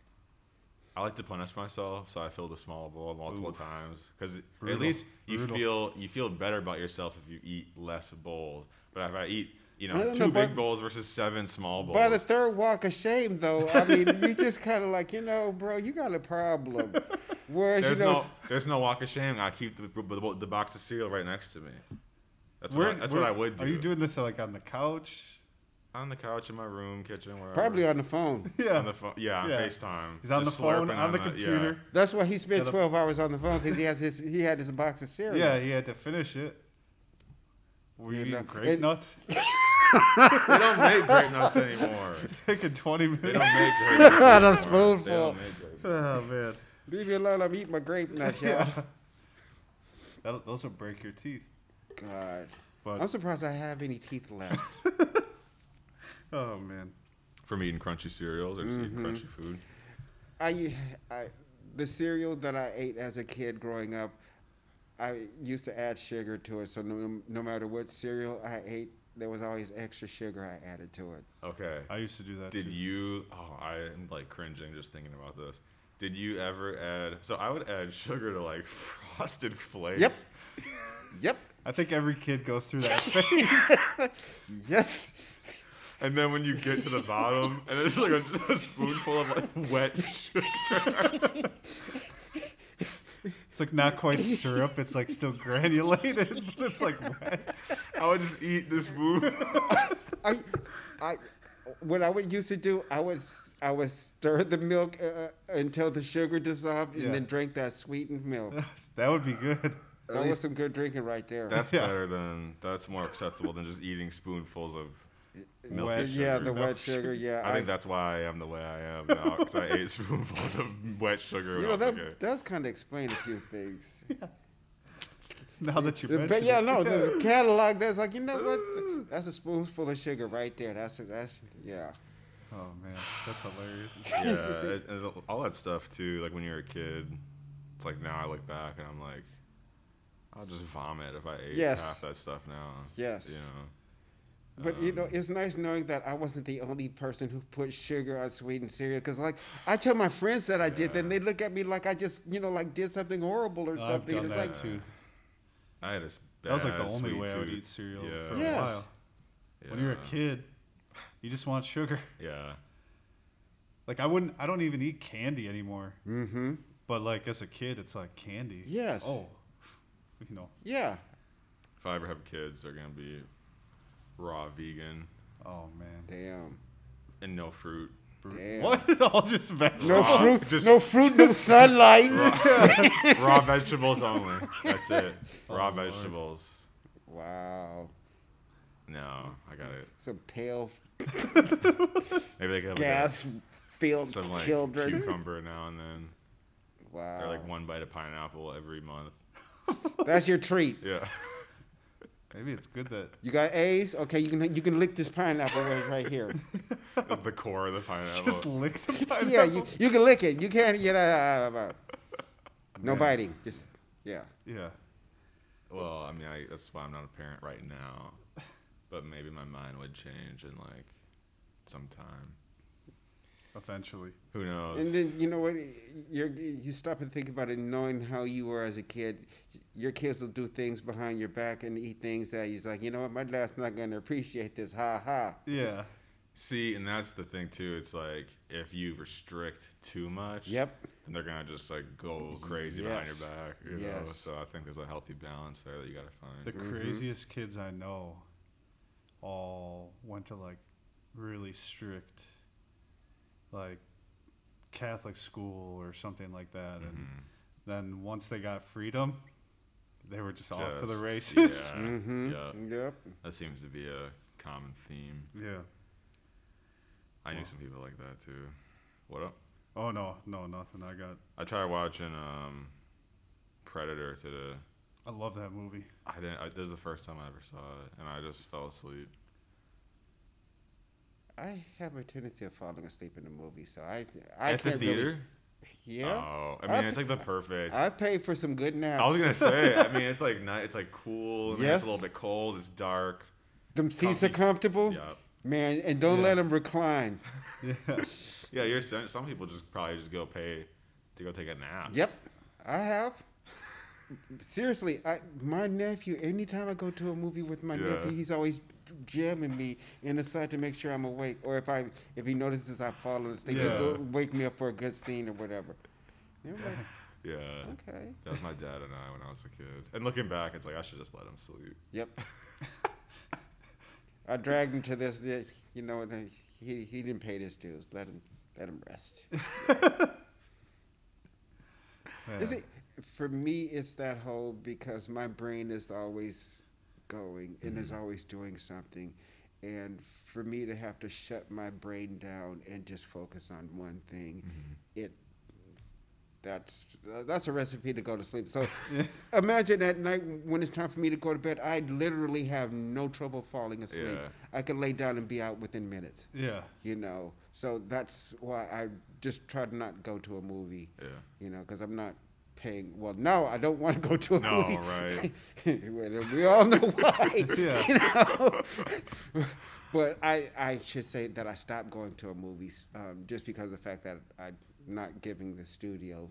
I like to punish myself, so I fill the small bowl multiple Ooh. times because at least you Brutal. feel you feel better about yourself if you eat less bowls. But if I eat, you know, two know, big bowls versus seven small bowls. By the third walk of shame, though, I mean, you just kind of like, you know, bro, you got a problem. Whereas, there's you know, no there's no walk of shame. I keep the, the, the box of cereal right next to me. That's Where- what I, that's where- what I would do. Are you doing this like on the couch? on the couch in my room, kitchen, wherever. probably on the phone. Yeah. on the phone. Yeah, on Yeah. FaceTime. He's on Just the phone, slurping on the yeah. computer. That's why he spent Gotta- 12 hours on the phone because he has his, he had his box of cereal. Yeah, he had to finish it. Were you You know, grape and- nuts? They don't make grape nuts anymore. Taking 20 They minutes. don't make grape nuts Not a spoonful. Don't make. Oh man. Leave me alone. I'm eating my grape nuts, y'all. Yeah. That, those will break your teeth. God. But I'm surprised I have any teeth left. oh man. From eating crunchy cereals or just eating Mhm. crunchy food. I, I, the cereal that I ate as a kid growing up, I used to add sugar to it. So no, no matter what cereal I ate, there was always extra sugar I added to it. Okay. I used to do that Did too. you? Oh, I am like cringing just thinking about this. Did you ever add? So I would add sugar to like frosted flakes. Yep. Yep. I think every kid goes through that phase. Yes. And then when you get to the bottom, and it's like a, a spoonful of like wet sugar. It's like not quite syrup. It's like still granulated, but it's like wet. I would just eat this food. I, I, what I would used to do, I would, s- I would stir the milk uh, until the sugar dissolved, Yeah. and then drink that sweetened milk. That would be good. That was some good drinking right there. That's Yeah. better than. That's more acceptable than just eating spoonfuls of milk. Wet and yeah, the milk wet sugar. Yeah, I think that's why I am the way I am now because I ate spoonfuls of wet sugar. you know that was does kind of explain a few things. yeah. Now that you The- mention but yeah, it. no, the catalog. That's like you know what? That's a spoonful of sugar right there. That's a, that's yeah. Oh man, that's hilarious. yeah, it, and all that stuff too. Like when you're a kid, it's like now I look back and I'm like, I'll just vomit if I ate Yes. half that stuff now. Yes. You know. But you know, Um, it's nice knowing that I wasn't the only person who put sugar on sweetened cereal. Because like I tell my friends that I did, then they look at me like I just you know like did something horrible or something. I've something. done It's that like too. I had a s- That was like the only sweet way I would eat cereal Yeah. for Yes. a while. Yeah. When you're a kid, you just want sugar. Yeah. Like I wouldn't. I don't even eat candy anymore. mm-hmm. But like as a kid, it's like candy. Yes. Oh, you know. Yeah. If I ever have kids, they're gonna be raw vegan Oh man. Damn. and no fruit. Bru- Damn. What? All just vegetables. No Raw, fruit. just- no fruit. No sunlight. Raw, raw vegetables only. That's it. Oh, Raw Lord. vegetables. Wow. No, I got it. Some pale Maybe they could have gas-filled like a, some like children. cucumber now and then, Wow. or like one bite of pineapple every month. That's your treat. Yeah. Maybe it's good that. You got A's? Okay, you can you can lick this pineapple right, right here. the core of the pineapple. Just lick the pineapple. yeah, you, you can lick it. You can't You know, uh, no Man. biting. Just yeah. Yeah. Well, I mean, I, that's why I'm not a parent right now. But maybe my mind would change in like some time. Eventually. Who knows? And then you know what? You you stop and think about it, knowing how you were as a kid. Your kids will do things behind your back and eat things that he's like, you know what? My dad's not gonna appreciate this. Ha ha. Yeah. See, and that's the thing too. It's like if you restrict too much, Yep. then they're gonna just like go crazy behind your back. You know? Yes. So I think there's a healthy balance there that you gotta find. The Mhm. craziest kids I know all went to like really strict, like Catholic school or something like that. And Mhm. then once they got freedom, they were just, off to the races. Yeah. Mm-hmm. yeah. Yep. That seems to be a common theme. Yeah. I knew some people like that too. What up? Oh no, no, nothing. I got. I tried watching um, Predator today. I love that movie. I didn't. I, this is the first time I ever saw it, and I just fell asleep. I have a tendency of falling asleep in the movie, so I I At the can't theater? Really, yeah. Oh, I I mean, it's like the perfect. I paid for some good naps. I was gonna say. I mean, it's like night. It's like cool. Yes. It's a little bit cold. It's dark. them seats are comfortable, Yeah. man, and don't Yeah. let them recline. Yeah. Yeah. You're some people just probably just go pay to go take a nap. Yep, I have. Seriously, I, my nephew. Anytime I go to a movie with my Yeah. nephew, he's always jamming me in the side to make sure I'm awake, or if I if he notices I fall asleep, Yeah. he'll wake me up for a good scene or whatever. Like, Yeah. okay, That was my dad and I when I was a kid. And looking back, it's like I should just let him sleep. yep. I dragged him to this. You know, and he he didn't pay his dues. Let him let him rest. Is it for me? It's that whole because my brain is always going and is always doing something. And for me to have to shut my brain down and just focus on one thing, it that's uh, that's a recipe to go to sleep. So imagine at night when it's time for me to go to bed, I literally have no trouble falling asleep. Yeah. I can lay down and be out within minutes. Yeah. You know, so that's why I just try to not go to a movie. Yeah. You know, because I'm not paying. Well, no, I don't want to go to a No, movie. right. We all know why. Yeah. You know? but I, I should say that I stopped going to a movies um, just because of the fact that I'm not giving the studio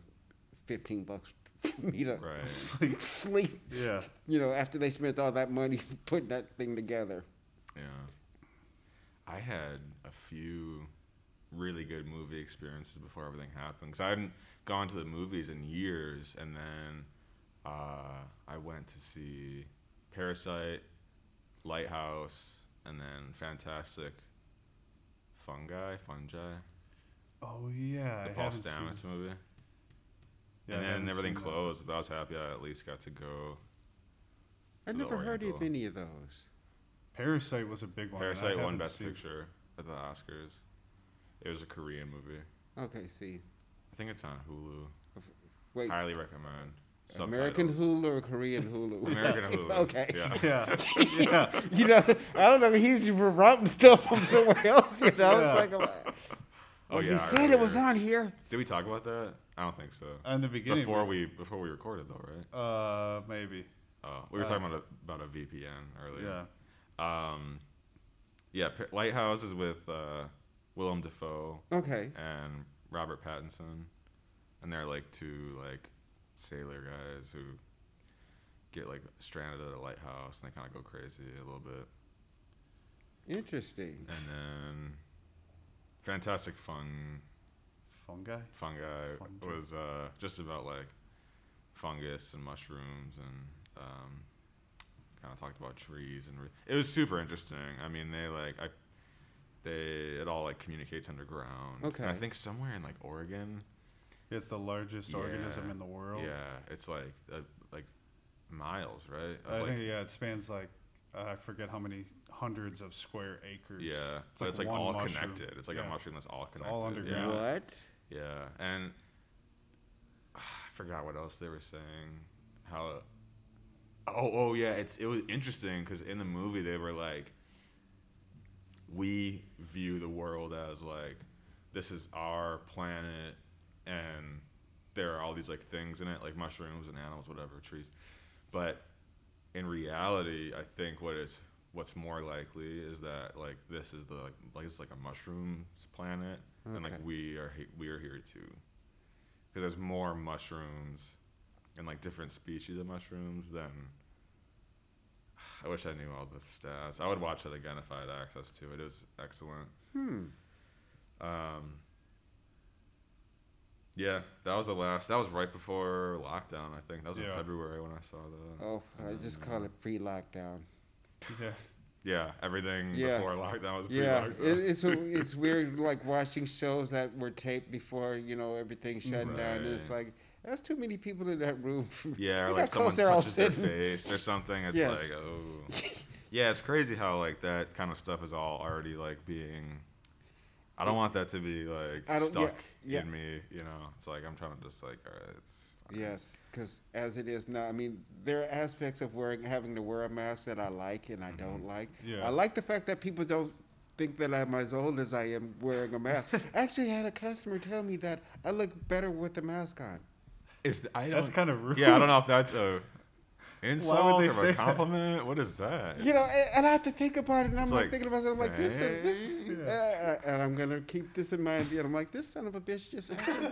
15 bucks for me to Right. Sleep. sleep. Yeah. You know, after they spent all that money putting that thing together. Yeah. I had a few really good movie experiences before everything happened because I hadn't gone to the movies in years, and then uh, I went to see Parasite, Lighthouse, and then Fantastic Fungi, Fungi, Oh yeah. the I Paul haven't seen Stamets movie. Yeah, and then everything seen that. closed, but I was happy I at least got to go. I The never heard of any of those. Parasite was a big one. Parasite won Best seen- Picture at the Oscars. It was a Korean movie. Okay, see. I think it's on Hulu. Wait, Highly recommend. American Hulu or Korean Hulu? American Hulu. okay. Yeah. Yeah. yeah. you know, I don't know. He's routing stuff from somewhere else. You know, Yeah. it's like, well, Oh he yeah. said it was on here. Did we talk about that? I don't think so. In the beginning. Before we before we recorded though, right? Uh, maybe. Oh, we were Uh, talking about a, about a VPN earlier. Yeah. Um, yeah. P- Lighthouse is with uh, Willem Dafoe Okay. and Robert Pattinson, and they're like two like sailor guys who get like stranded at a lighthouse and they kind of go crazy a little bit. Interesting. And then Fantastic Fun Fungi. Fungi Fungi. was uh, just about like fungus and mushrooms and um, kind of talked about trees and re- it was super interesting. I mean, they like I they it all like communicates underground. And I think somewhere in like Oregon. It's the largest organism in the world. Yeah, it's like uh, like miles, right? Of, I like, think yeah, it spans like uh, I forget how many hundreds of square acres. yeah, It's so like it's like all mushroom. connected. It's like Yeah. a mushroom that's all It's connected. all underground. Yeah. What? Yeah, and I forgot what else they were saying. How? Oh, oh yeah. It's it was interesting because in the movie they were like, we view the world as like, this is our planet, and there are all these like things in it, like mushrooms and animals, whatever, trees. But in reality, I think what is what's more likely is that like this is the like, like it's like a mushrooms planet, and like we are he- we are here too, because there's more mushrooms and like different species of mushrooms than. I wish I knew all the stats. I would watch it again if I had access to it. It was excellent. Hmm. Um, yeah, that was the last. That was right before lockdown. I think that was in February when I saw that. Oh, I just call it pre-lockdown. Yeah. Yeah, everything Yeah. before lockdown was Yeah, pre-lockdown. it, it's a, it's weird like watching shows that were taped before you know everything shut down. And it's like that's too many people in that room. yeah, or like someone touches their face or something. It's Yes. like, oh, yeah, it's crazy how like that kind of stuff is all already like being. I don't want that to be like don't- yeah, stuck yeah. in me. You know, it's like I'm trying to just like, all right, it's. fine. Yes, because as it is now, I mean, there are aspects of wearing having to wear a mask that I like and I Mm-hmm. don't like. Yeah. I like the fact that people don't think that I'm as old as I am wearing a mask. I actually had a customer tell me that I look better with the mask on. Is th- I That's don't- kind of rude. Yeah, I don't know if that's a insult they or say a that? compliment. What is that? You know, and, and I have to think about it, and I'm like, like, thinking about myself, I'm like, this, uh, this, Yeah. uh, and I'm gonna keep this in mind. And I'm like, this son of a bitch just, actually,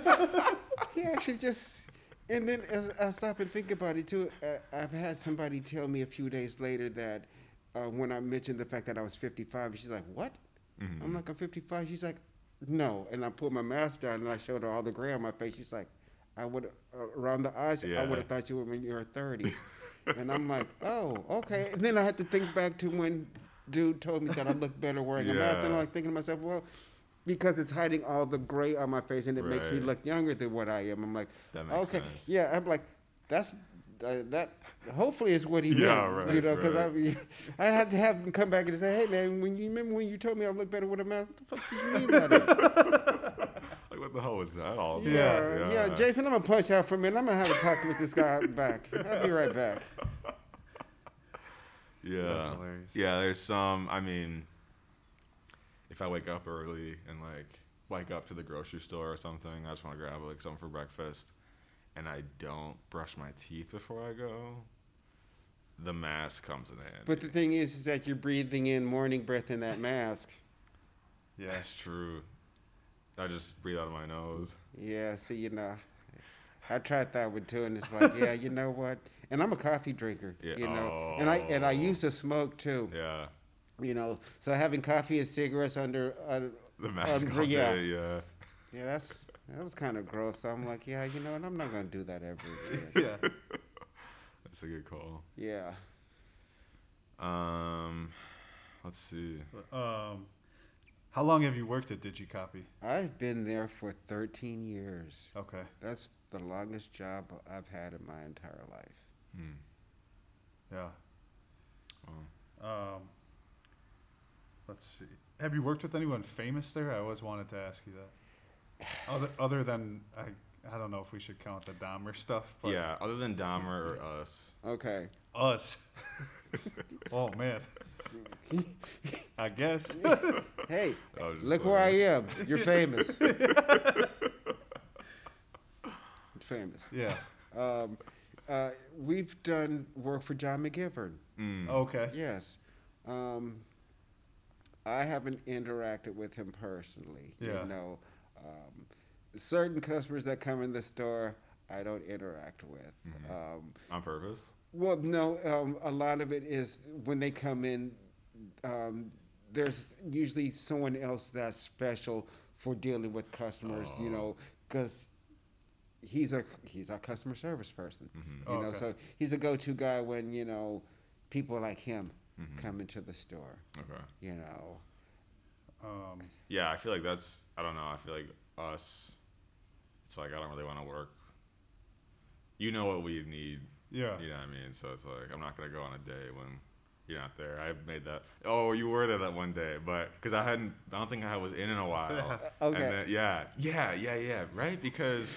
he actually just, and then as I stop and think about it too, uh, I've had somebody tell me a few days later that uh, when I mentioned the fact that I was 55, she's like, what? Mhm. I'm like, I'm 55. She's like, no. And I pulled my mask down and I showed her all the gray on my face. She's like, I would uh, around the eyes. I would have thought you were in your 30s. and I'm like, oh, okay. And then I had to think back to when dude told me that I look better wearing a mask. And I'm like thinking to myself, well, because it's hiding all the gray on my face and it makes me look younger than what I am. I'm like, okay, sense. yeah. I'm like, that's uh, that hopefully is what he Yeah, meant. right, you know, because right. I I'd have to have him come back and say, "Hey, man, when you remember when you told me I look better with a mask? What the fuck did you mean by that?" Like, what the hell was that all about? yeah, yeah, Jason, I'm gonna punch out for a minute. I'm gonna have a talk with this guy back. I'll be right back. Yeah. That's. Yeah, there's some. I mean, if I wake up early and like wake up to the grocery store or something, I just want to grab like something for breakfast, and I don't brush my teeth before I go. The mask comes in handy. But the thing is, is that you're breathing in morning breath in that mask. Yeah. that's true. I just breathe out of my nose. Yeah, see, you know, I tried that one too, and it's like, yeah, you know what? And I'm a coffee drinker, Yeah, you know, and I and I oh. used to smoke too, Yeah, you know. So having coffee and cigarettes under, uh, the mask all yeah. day. Yeah. yeah, that's that was kind of gross. So I'm like, yeah, you know, and I'm not gonna do that ever again. yeah. That's a good call. yeah. Um, let's see. Um, how long have you worked at DigiCOPY? I've been there for 13 years. Okay. That's the longest job I've had in my entire life. Hmm. Yeah. Wow. Um, let's see. Have you worked with anyone famous there? I always wanted to ask you that. Other other than I, I don't know if we should count the Dahmer stuff. But Yeah, other than Dahmer or us. Okay. Us. oh man. I guess. Hey, I was just look where I am. You're famous. famous. yeah. Um, uh, we've done work for John McGivern. Mm. Okay. Yes. Um, I haven't interacted with him personally. Yeah. You know, um, certain customers that come in the store, I don't interact with. Mhm. Um, On purpose. Well, no, um, a lot of it is when they come in, um, there's usually someone else that's special for dealing with customers, you Oh. know, because he's a he's our customer service person. Mm-hmm. You Oh, know, okay. so he's a go-to guy when you know people like him Mhm. come into the store. Okay. You know, Um, Yeah, I feel like that's. I don't know. I feel like us. It's like I don't really want to work. You know what we need. Yeah. You know what I mean. So it's like I'm not gonna go on a day when you're not there. I made that. Oh, you were there that one day, but because I hadn't. I don't think I was in in a while. Okay. And then, yeah. Yeah. Yeah. Yeah. Right. Because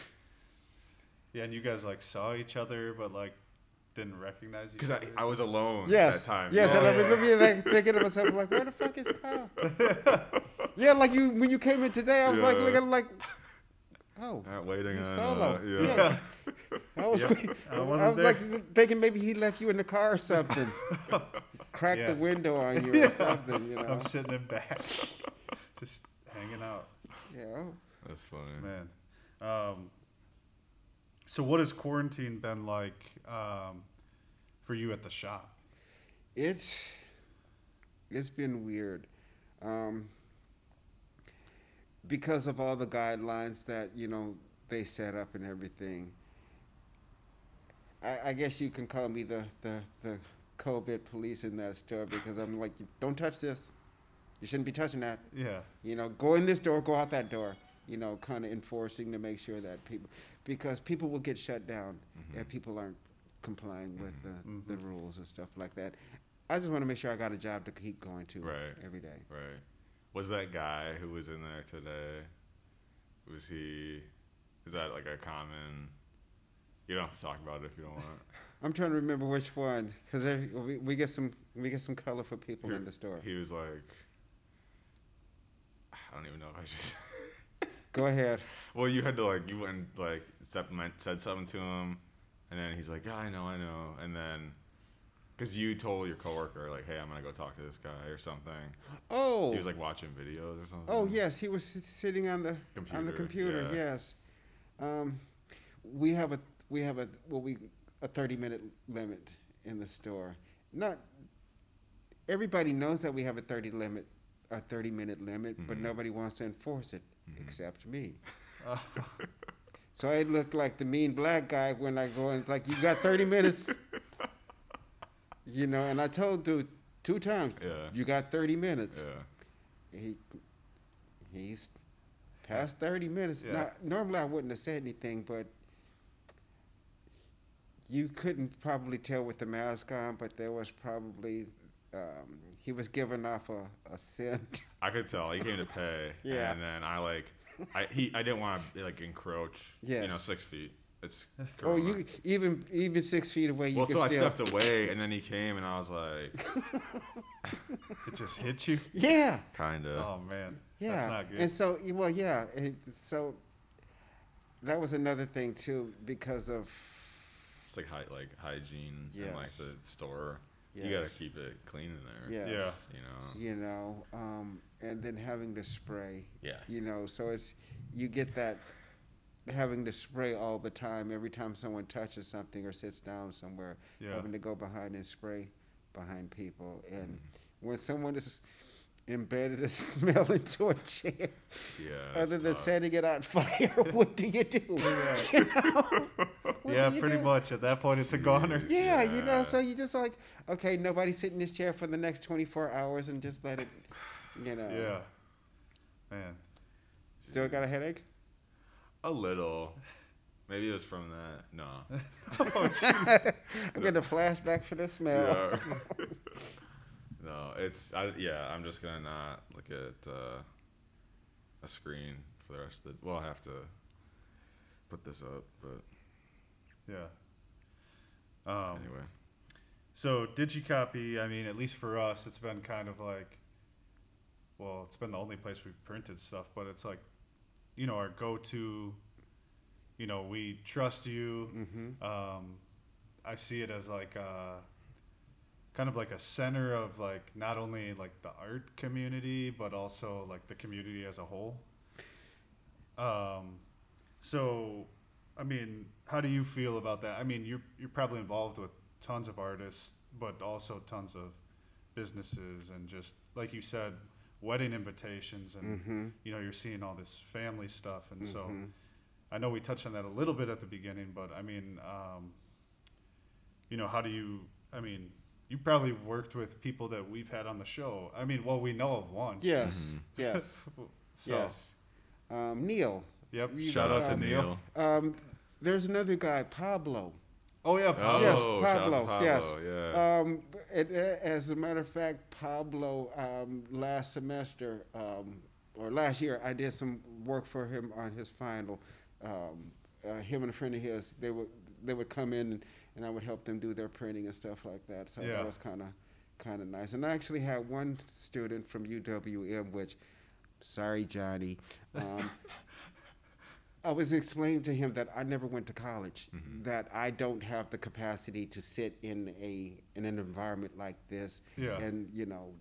Yeah, and you guys like saw each other, but like didn't recognize you. because I. I was alone yes, at that time. yes, Yeah. and I remember like, thinking to myself like, where the fuck is Kyle? yeah, like you when you came in today, I was like looking like, oh, Not waiting He's on. solo. Uh, yeah. Yeah. I was, Yeah. I I wasn't was there. like thinking maybe he left you in the car or something, cracked Yeah. the window on you Yeah. or something, you know. I'm sitting in back, just hanging out. Yeah. That's funny. Man. Um, so what has quarantine been like um, for you at the shop? It's it's been weird. Um, because of all the guidelines that, you know, they set up and everything. I, I guess you can call me the, the, the COVID police in that store because I'm like, don't touch this. You shouldn't be touching that. Yeah. You know, go in this door, go out that door. You know, kind of enforcing to make sure that people, because people will get shut down Mhm. if people aren't complying with the, Mhm. the rules and stuff like that. I just want to make sure I got a job to keep going to Right. every day. Right. Was that guy who was in there today? Was he? Is that like a common? You don't have to talk about it if you don't want. I'm trying to remember which one because we, we get some we get some colorful people Here- in the store. He was like, I don't even know if I should. Go ahead. well, you had to like you went and like said, said something to him, and then he's like, yeah, I know, I know, and then. Because you told your coworker, like, "Hey, I'm gonna go talk to this guy or something." Oh, He was like watching videos or something. oh yes, he was sitting on the computer. on the Computer, yeah. Yes, um, we have a we have a well we a 30 minute limit in the store. Not everybody knows that we have a 30 limit a 30 minute limit, but Mhm. nobody wants to enforce it Mhm. except me. Uh, So I look like the mean black guy when I go and it's like you got 30 minutes. You know, and I told dude two times, Yeah. you got 30 minutes. Yeah. He he's past 30 minutes. Yeah. Now, normally I wouldn't have said anything, but you couldn't probably tell with the mask on, but there was probably um, he was giving off a, a scent. I could tell he came to pay. Yeah. And then I like, I he I didn't want to like encroach. You know, six feet. It's. Oh, Corona. you even even six feet away, you Well, could so I still. stepped away, and then he came, and I was like, It just hit you. Yeah, kind of. Oh man, yeah. that's not good. And so, well, yeah. And so that was another thing too, because of It's like hy- like hygiene in like the store. Yes. You gotta keep it clean in there. yes, Yeah. You know. you know, um, and then having to spray. Yeah. you know so it's you get that having to spray all the time every time someone touches something or sits down somewhere Yeah. having to go behind and spray behind people and Mm-hmm. when someone is embedded a smell into a chair Yeah. other than tough. setting it on fire what do you do You know? Yeah, do you pretty do? much. At that point, it's a goner. Jeez. yeah, you know so you just like okay nobody sit in this chair for the next 24 hours and just let it you know Yeah, man. still got a headache A little. Maybe it was from that. No. oh jeez. i'm getting a flashback for the smell Yeah. no, it's I, yeah. I'm just gonna not look at uh, a screen for the rest of the. Well, I have to put this up, but Yeah. Um, anyway. So DigiCOPY, I mean, at least for us, it's been kind of like, well, it's been the only place we've printed stuff, but it's like, you know, our go-to. You know, we trust you. mm-hmm. Um, I see it as like a, kind of like a center of like not only like the art community, but also like the community as a whole. Um, so, I mean, how do you feel about that? I mean, you're you're probably involved with tons of artists, but also tons of businesses, and just like you said, wedding invitations, and Mm-hmm. you know, you're seeing all this family stuff, and so. Mhm. I know we touched on that a little bit at the beginning, but I mean, um, you know, how do you? I mean, you probably worked with people that we've had on the show. I mean, well, we know of one. Yes, Mhm. yes, So, yes. Um, Neil. Yep. You Shout know, out to um, Neil. Um, there's another guy, Pablo. Oh yeah. Oh, Pablo. Yes, shout out to Pablo, yes. Yeah. Um, and, uh, as a matter of fact, Pablo, um, last semester um, or last year, I did some work for him on his final. Um, uh, him and a friend of his, they would they would come in and, and I would help them do their printing and stuff like that. So Yeah. that was kind of kind of nice. And I actually had one student from UWM, which, sorry, Johnny. I was explaining to him that I never went to college, Mhm. that I don't have the capacity to sit in a in an environment like this Yeah. and you know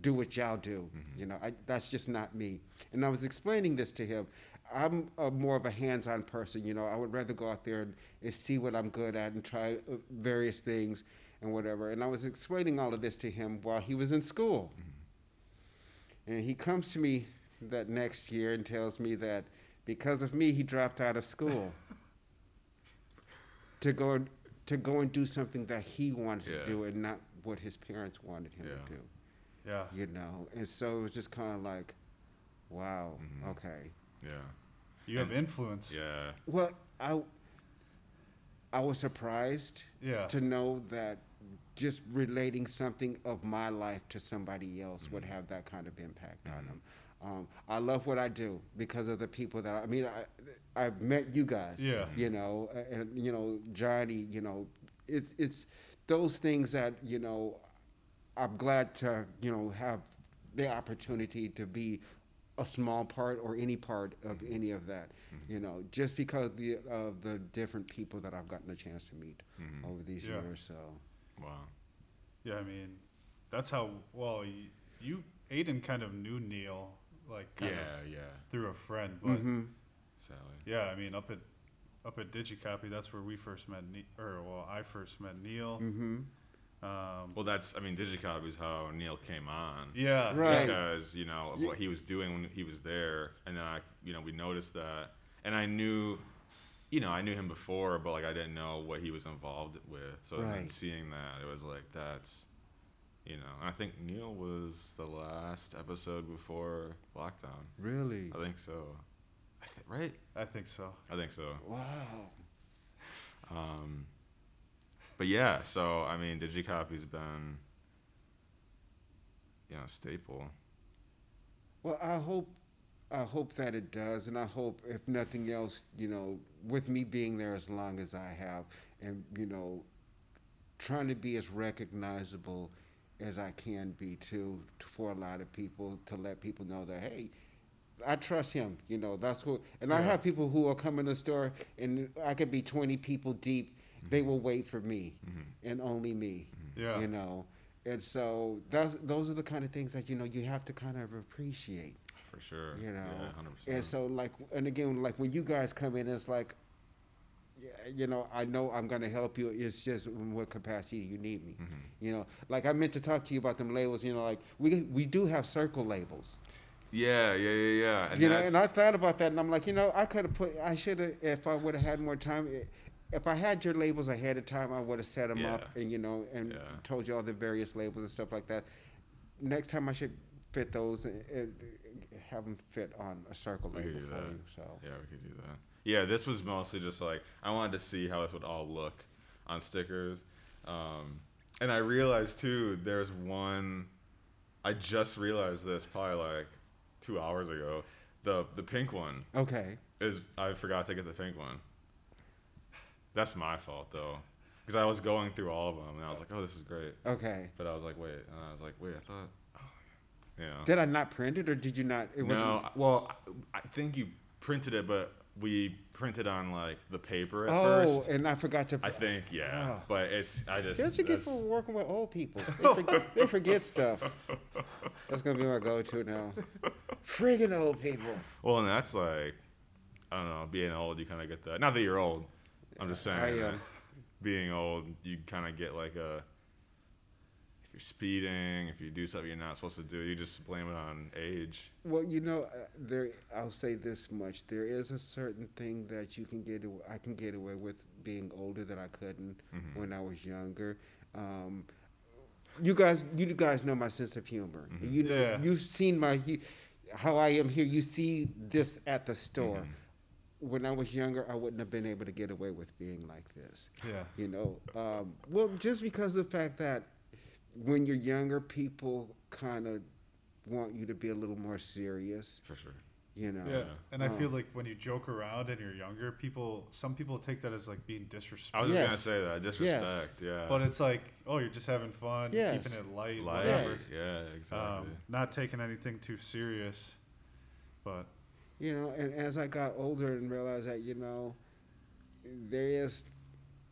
do what y'all do. Mhm. You know, I, that's just not me. And I was explaining this to him. I'm a, more of a hands-on person. You know, I would rather go out there and, and see what I'm good at and try uh, various things and whatever. And I was explaining all of this to him while he was in school. And he comes to me that next year and tells me that because of me, he dropped out of school to go to go and do something that he wanted Yeah. to do and not what his parents wanted him Yeah. to do. Yeah. You know, and so it was just kind of like, wow, Mhm. okay. yeah. You have influence. Yeah. Well, I I was surprised Yeah. to know that just relating something of my life to somebody else would have that kind of impact on Mhm. them. Um, I love what I do because of the people that I, I mean. I, I've met you guys. Yeah. You know, and you know Johnny. You know, it's it's those things that you know. I'm glad to you know have the opportunity to be a small part or any part of any of that. Mhm. You know, just because the, of the different people that I've gotten a chance to meet Mhm. over these Yeah. years. So Wow. Yeah. I mean, that's how. Well, you, you Aidan kind of knew Neil like kind Yeah. of Yeah. through a friend, but Mhm. Sally. yeah, I mean, up at up at DigiCOPY, that's where we first met. Ne- or well, I first met Neil. Mhm. Um, Well, that's I mean, Digicop is how Neil came on. yeah. Right. Because you know of what he was doing when he was there, and then I, you know, we noticed that, and I knew, you know, I knew him before, but like I didn't know what he was involved with. So then seeing that, it was like that's, you know, I think Neil was the last episode before lockdown. really, I think so. I think right. I think so. I think so. wow. Um, but yeah, so I mean, DigiCOPY's been you know staple. Well, I hope, I hope that it does, and I hope, if nothing else, you know, with me being there as long as I have, and you know, trying to be as recognizable as I can be too, for a lot of people to let people know that hey, I trust him. You know, that's who. And I have people who will come in the store, and I could be twenty people deep. They mm-hmm. will wait for me, mm-hmm. and only me. Mm-hmm. Yeah. You know, and so that's those are the kind of things that you know you have to kind of appreciate For sure. you know Yeah, hundred and percent. so like and again like when you guys come in it's like yeah, you know i know i'm going to help you it's just in what capacity you need me Mm-hmm. you know like i meant to talk to you about them labels you know like we we do have circle labels Yeah, yeah, yeah, yeah. And you know and i thought about that and i'm like you know i could have put i should have if i would have had more time eh, if I had your labels ahead of time, I would have set them up and you know and Yeah. told you all the various labels and stuff like that. Next time, I should fit those and, and have them fit on a circle We label for you. So Yeah, we could do that. Yeah, this was mostly just like I wanted to see how this would all look on stickers, um, and I realized too. There's one. I just realized this probably like two hours ago. The the pink one okay, is I forgot to get the pink one. That's my fault though, because I was going through all of them and I was like, oh, this is great, okay. but I was like, wait, and I was like, wait, I thought, oh, yeah. Did I not print it or did you not? It No, I- well, I I think you printed it, but we printed on like the paper at Oh, first. and I forgot to. I think, yeah, Oh. but it's I just. That's what you get for working with old people. They forget, they forget stuff. That's gonna be my go-to now. Friggin' old people. Well, and that's like, I don't know, being old, you kind of get that. Not that you're old. I'm just saying, I uh, am. being old, you kind of get like a. You're speeding, if you do something you're not supposed to do, you just blame it on age. Well, you know, uh, there. I'll say this much: there is a certain thing that you can get. aw- I can get away with being older that I couldn't Mhm. when I was younger. Um, you guys, you guys know my sense of humor. Mhm. You know, Yeah. you've seen my how I am here. You see this at the store. Mhm. When I was younger, I wouldn't have been able to get away with being like this. Yeah. You know, um, well, just because of the fact that when you're younger, people kind of want you to be a little more serious. For sure. You know. Yeah, and I Oh. feel like when you joke around and you're younger, people, some people take that as like being disrespectful. I was just Yes. gonna say that disrespect. Yeah. But it's like, oh, you're just having fun, Yes. keeping it light, Light, whatever. Yes. Yeah, exactly. Um, not taking anything too serious. But You know, and as I got older and realized that you know, there is,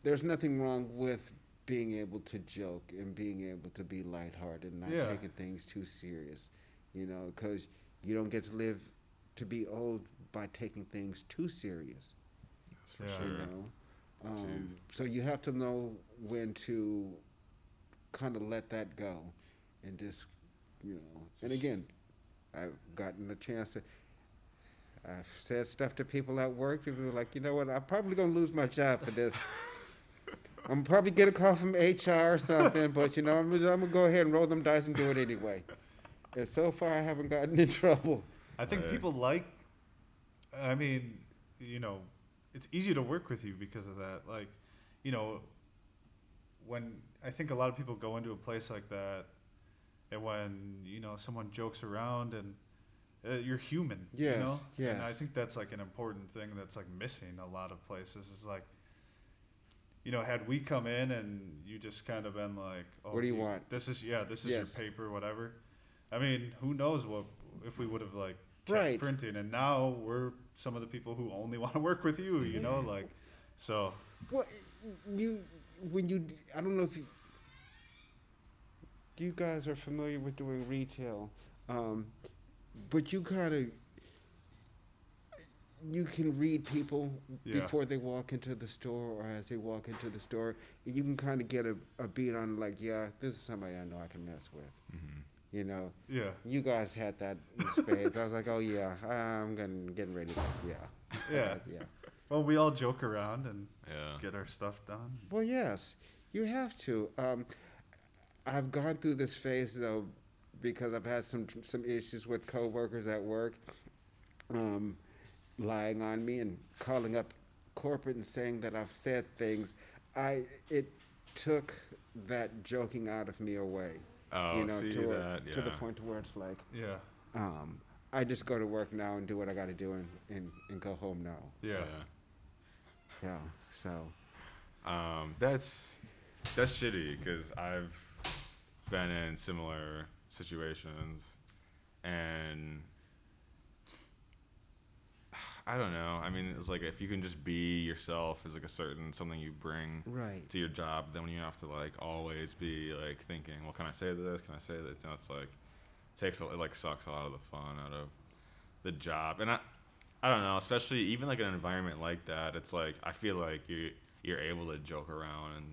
there's nothing wrong with being able to joke and being able to be lighthearted and not Yeah. taking things too serious. You know, because you don't get to live to be old by taking things too serious. That's for Yeah. sure. you know um, so you have to know when to kind of let that go and just you know and again i've gotten a chance to i've said stuff to people at work people are like you know what i'm probably going to lose my job for this i'm probably get a call from hr or something but you know i'm, I'm going to go ahead and roll them dice and do it anyway and so far i haven't gotten in trouble I think Yeah. people like. I mean, you know, it's easy to work with you because of that. Like, you know, when I think a lot of people go into a place like that, and when you know someone jokes around and uh, you're human, Yes, you know, and I think that's like an important thing that's like missing a lot of places. Is like, you know, had we come in and you just kind of been like, oh, What do you want? This is yeah, this is Yes. your paper, whatever. I mean, who knows what if we would have like kept Right. printing, and now we're some of the people who only want to work with you. You know, like so. Well, you when you I don't know if you, you guys are familiar with doing retail, um, but you kind of you can read people Yeah. before they walk into the store or as they walk into the store. You can kind of get a, a beat on like, yeah, this is somebody I know I can mess with. hmm You know, Yeah, you guys had that in spades. I was like, oh yeah, I'm getting getting ready. To, yeah, yeah. yeah. Well, we all joke around and Yeah. get our stuff done. Well, yes, you have to. Um, I've gone through this phase though, because I've had some some issues with coworkers at work, um, lying on me and calling up corporate and saying that I've said things. I it took that joking out of me away. Oh, you know, see to, a- that? to the point to where it's like, Yeah. um, I just go to work now and do what I got to do and, and, and go home now. Yeah. Yeah. So, Um, that's that's shitty because I've been in similar situations, and I don't know. I mean, it's like if you can just be yourself is like a certain something you bring right. to your job. Then when you have to like always be like thinking, well, can I say this? Can I say this? You know, it's like it takes a, it like sucks a lot of the fun out of the job. And I I don't know, especially even like an environment like that. It's like I feel like you you're able to joke around and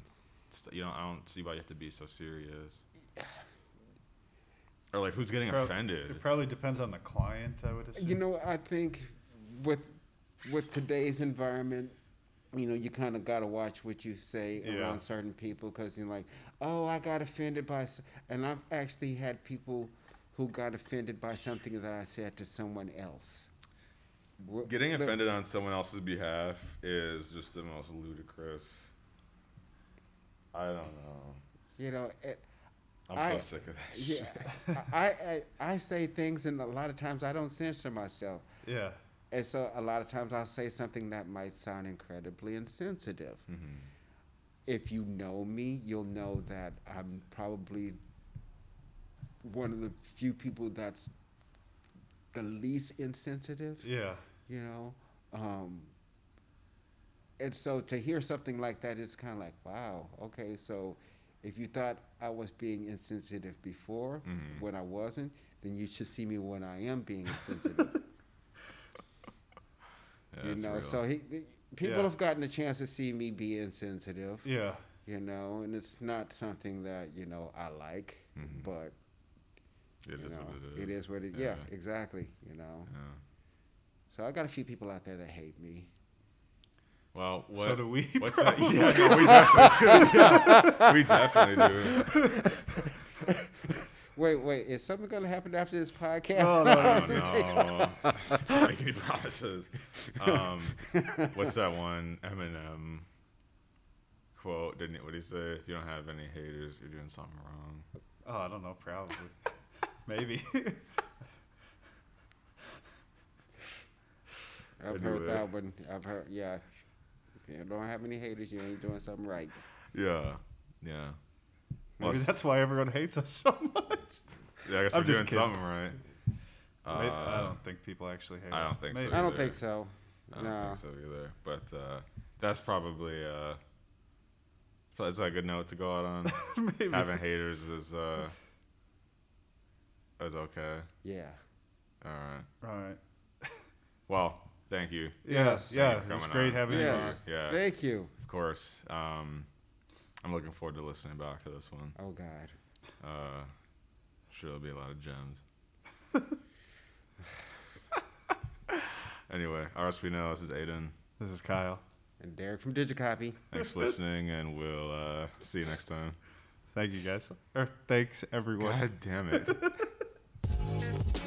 st- you know I don't see why you have to be so serious. Or like who's getting Prob- offended? It probably depends on the client, I would assume. You know, I think with with today's environment, you know, you kind of got to watch what you say Yeah. around certain people because you're like, oh, I got offended by, and I've actually had people who got offended by something that I said to someone else. Getting offended on someone else's behalf is just the most ludicrous. I don't know. You know, it, I'm I- so sick of that yeah, shit. I, I I say things, and a lot of times I don't censor myself. yeah. And so a lot of times I'll say something that might sound incredibly insensitive. Mhm. If you know me, you'll know that I'm probably one of the few people that's the least insensitive, Yeah. you know. Um, and so to hear something like that, it's kind of like, wow, okay, so if you thought I was being insensitive before Mhm. when I wasn't, then you should see me when I am being insensitive. Yeah, you know, real. so he, he- people Yeah. have gotten a chance to see me be insensitive, Yeah. you know, and it's not something that you know I like, Mhm. but it you know, what it is. it is what it. Yeah. Yeah. exactly. You know, Yeah. so I got a few people out there that hate me. Well, what? So do we. What's that? Yeah, no, we definitely do. Yeah. We definitely do. Wait, wait, is something gonna happen after this podcast? No, no, I don't know. Can't make any promises. Um, what's that one Eminem quote? Didn't it? What did he say? If you don't have any haters, you're doing something wrong. Oh, I don't know. Probably. Maybe. I've heard that one. I've heard, yeah. If you don't have any haters, you ain't doing something right. Yeah, yeah. Maybe Well, that's why everyone hates us so much. Yeah, I guess I'm we're just doing kidding. something right. Maybe- I Uh, don't think people actually hate I us. don't think so Maybe. I don't either. think so. I don't No. think so either. But uh, that's probably uh, that's a good note to go out on. Maybe. Having haters is uh, is okay. Yeah. All right. All right. Well, thank you. Yes. Yeah. Thank you It was for great coming on. having you. Yes. Yeah, Thank you. of course. Um, I'm looking forward to listening back to this one. Oh God. Uh, sure, there'll be a lot of gems. anyway, RSP know this is Aidan. This is Kyle. And Derrick from DigiCOPY. Thanks for listening, and we'll uh, see you next time. Thank you guys. Or thanks everyone. God damn it.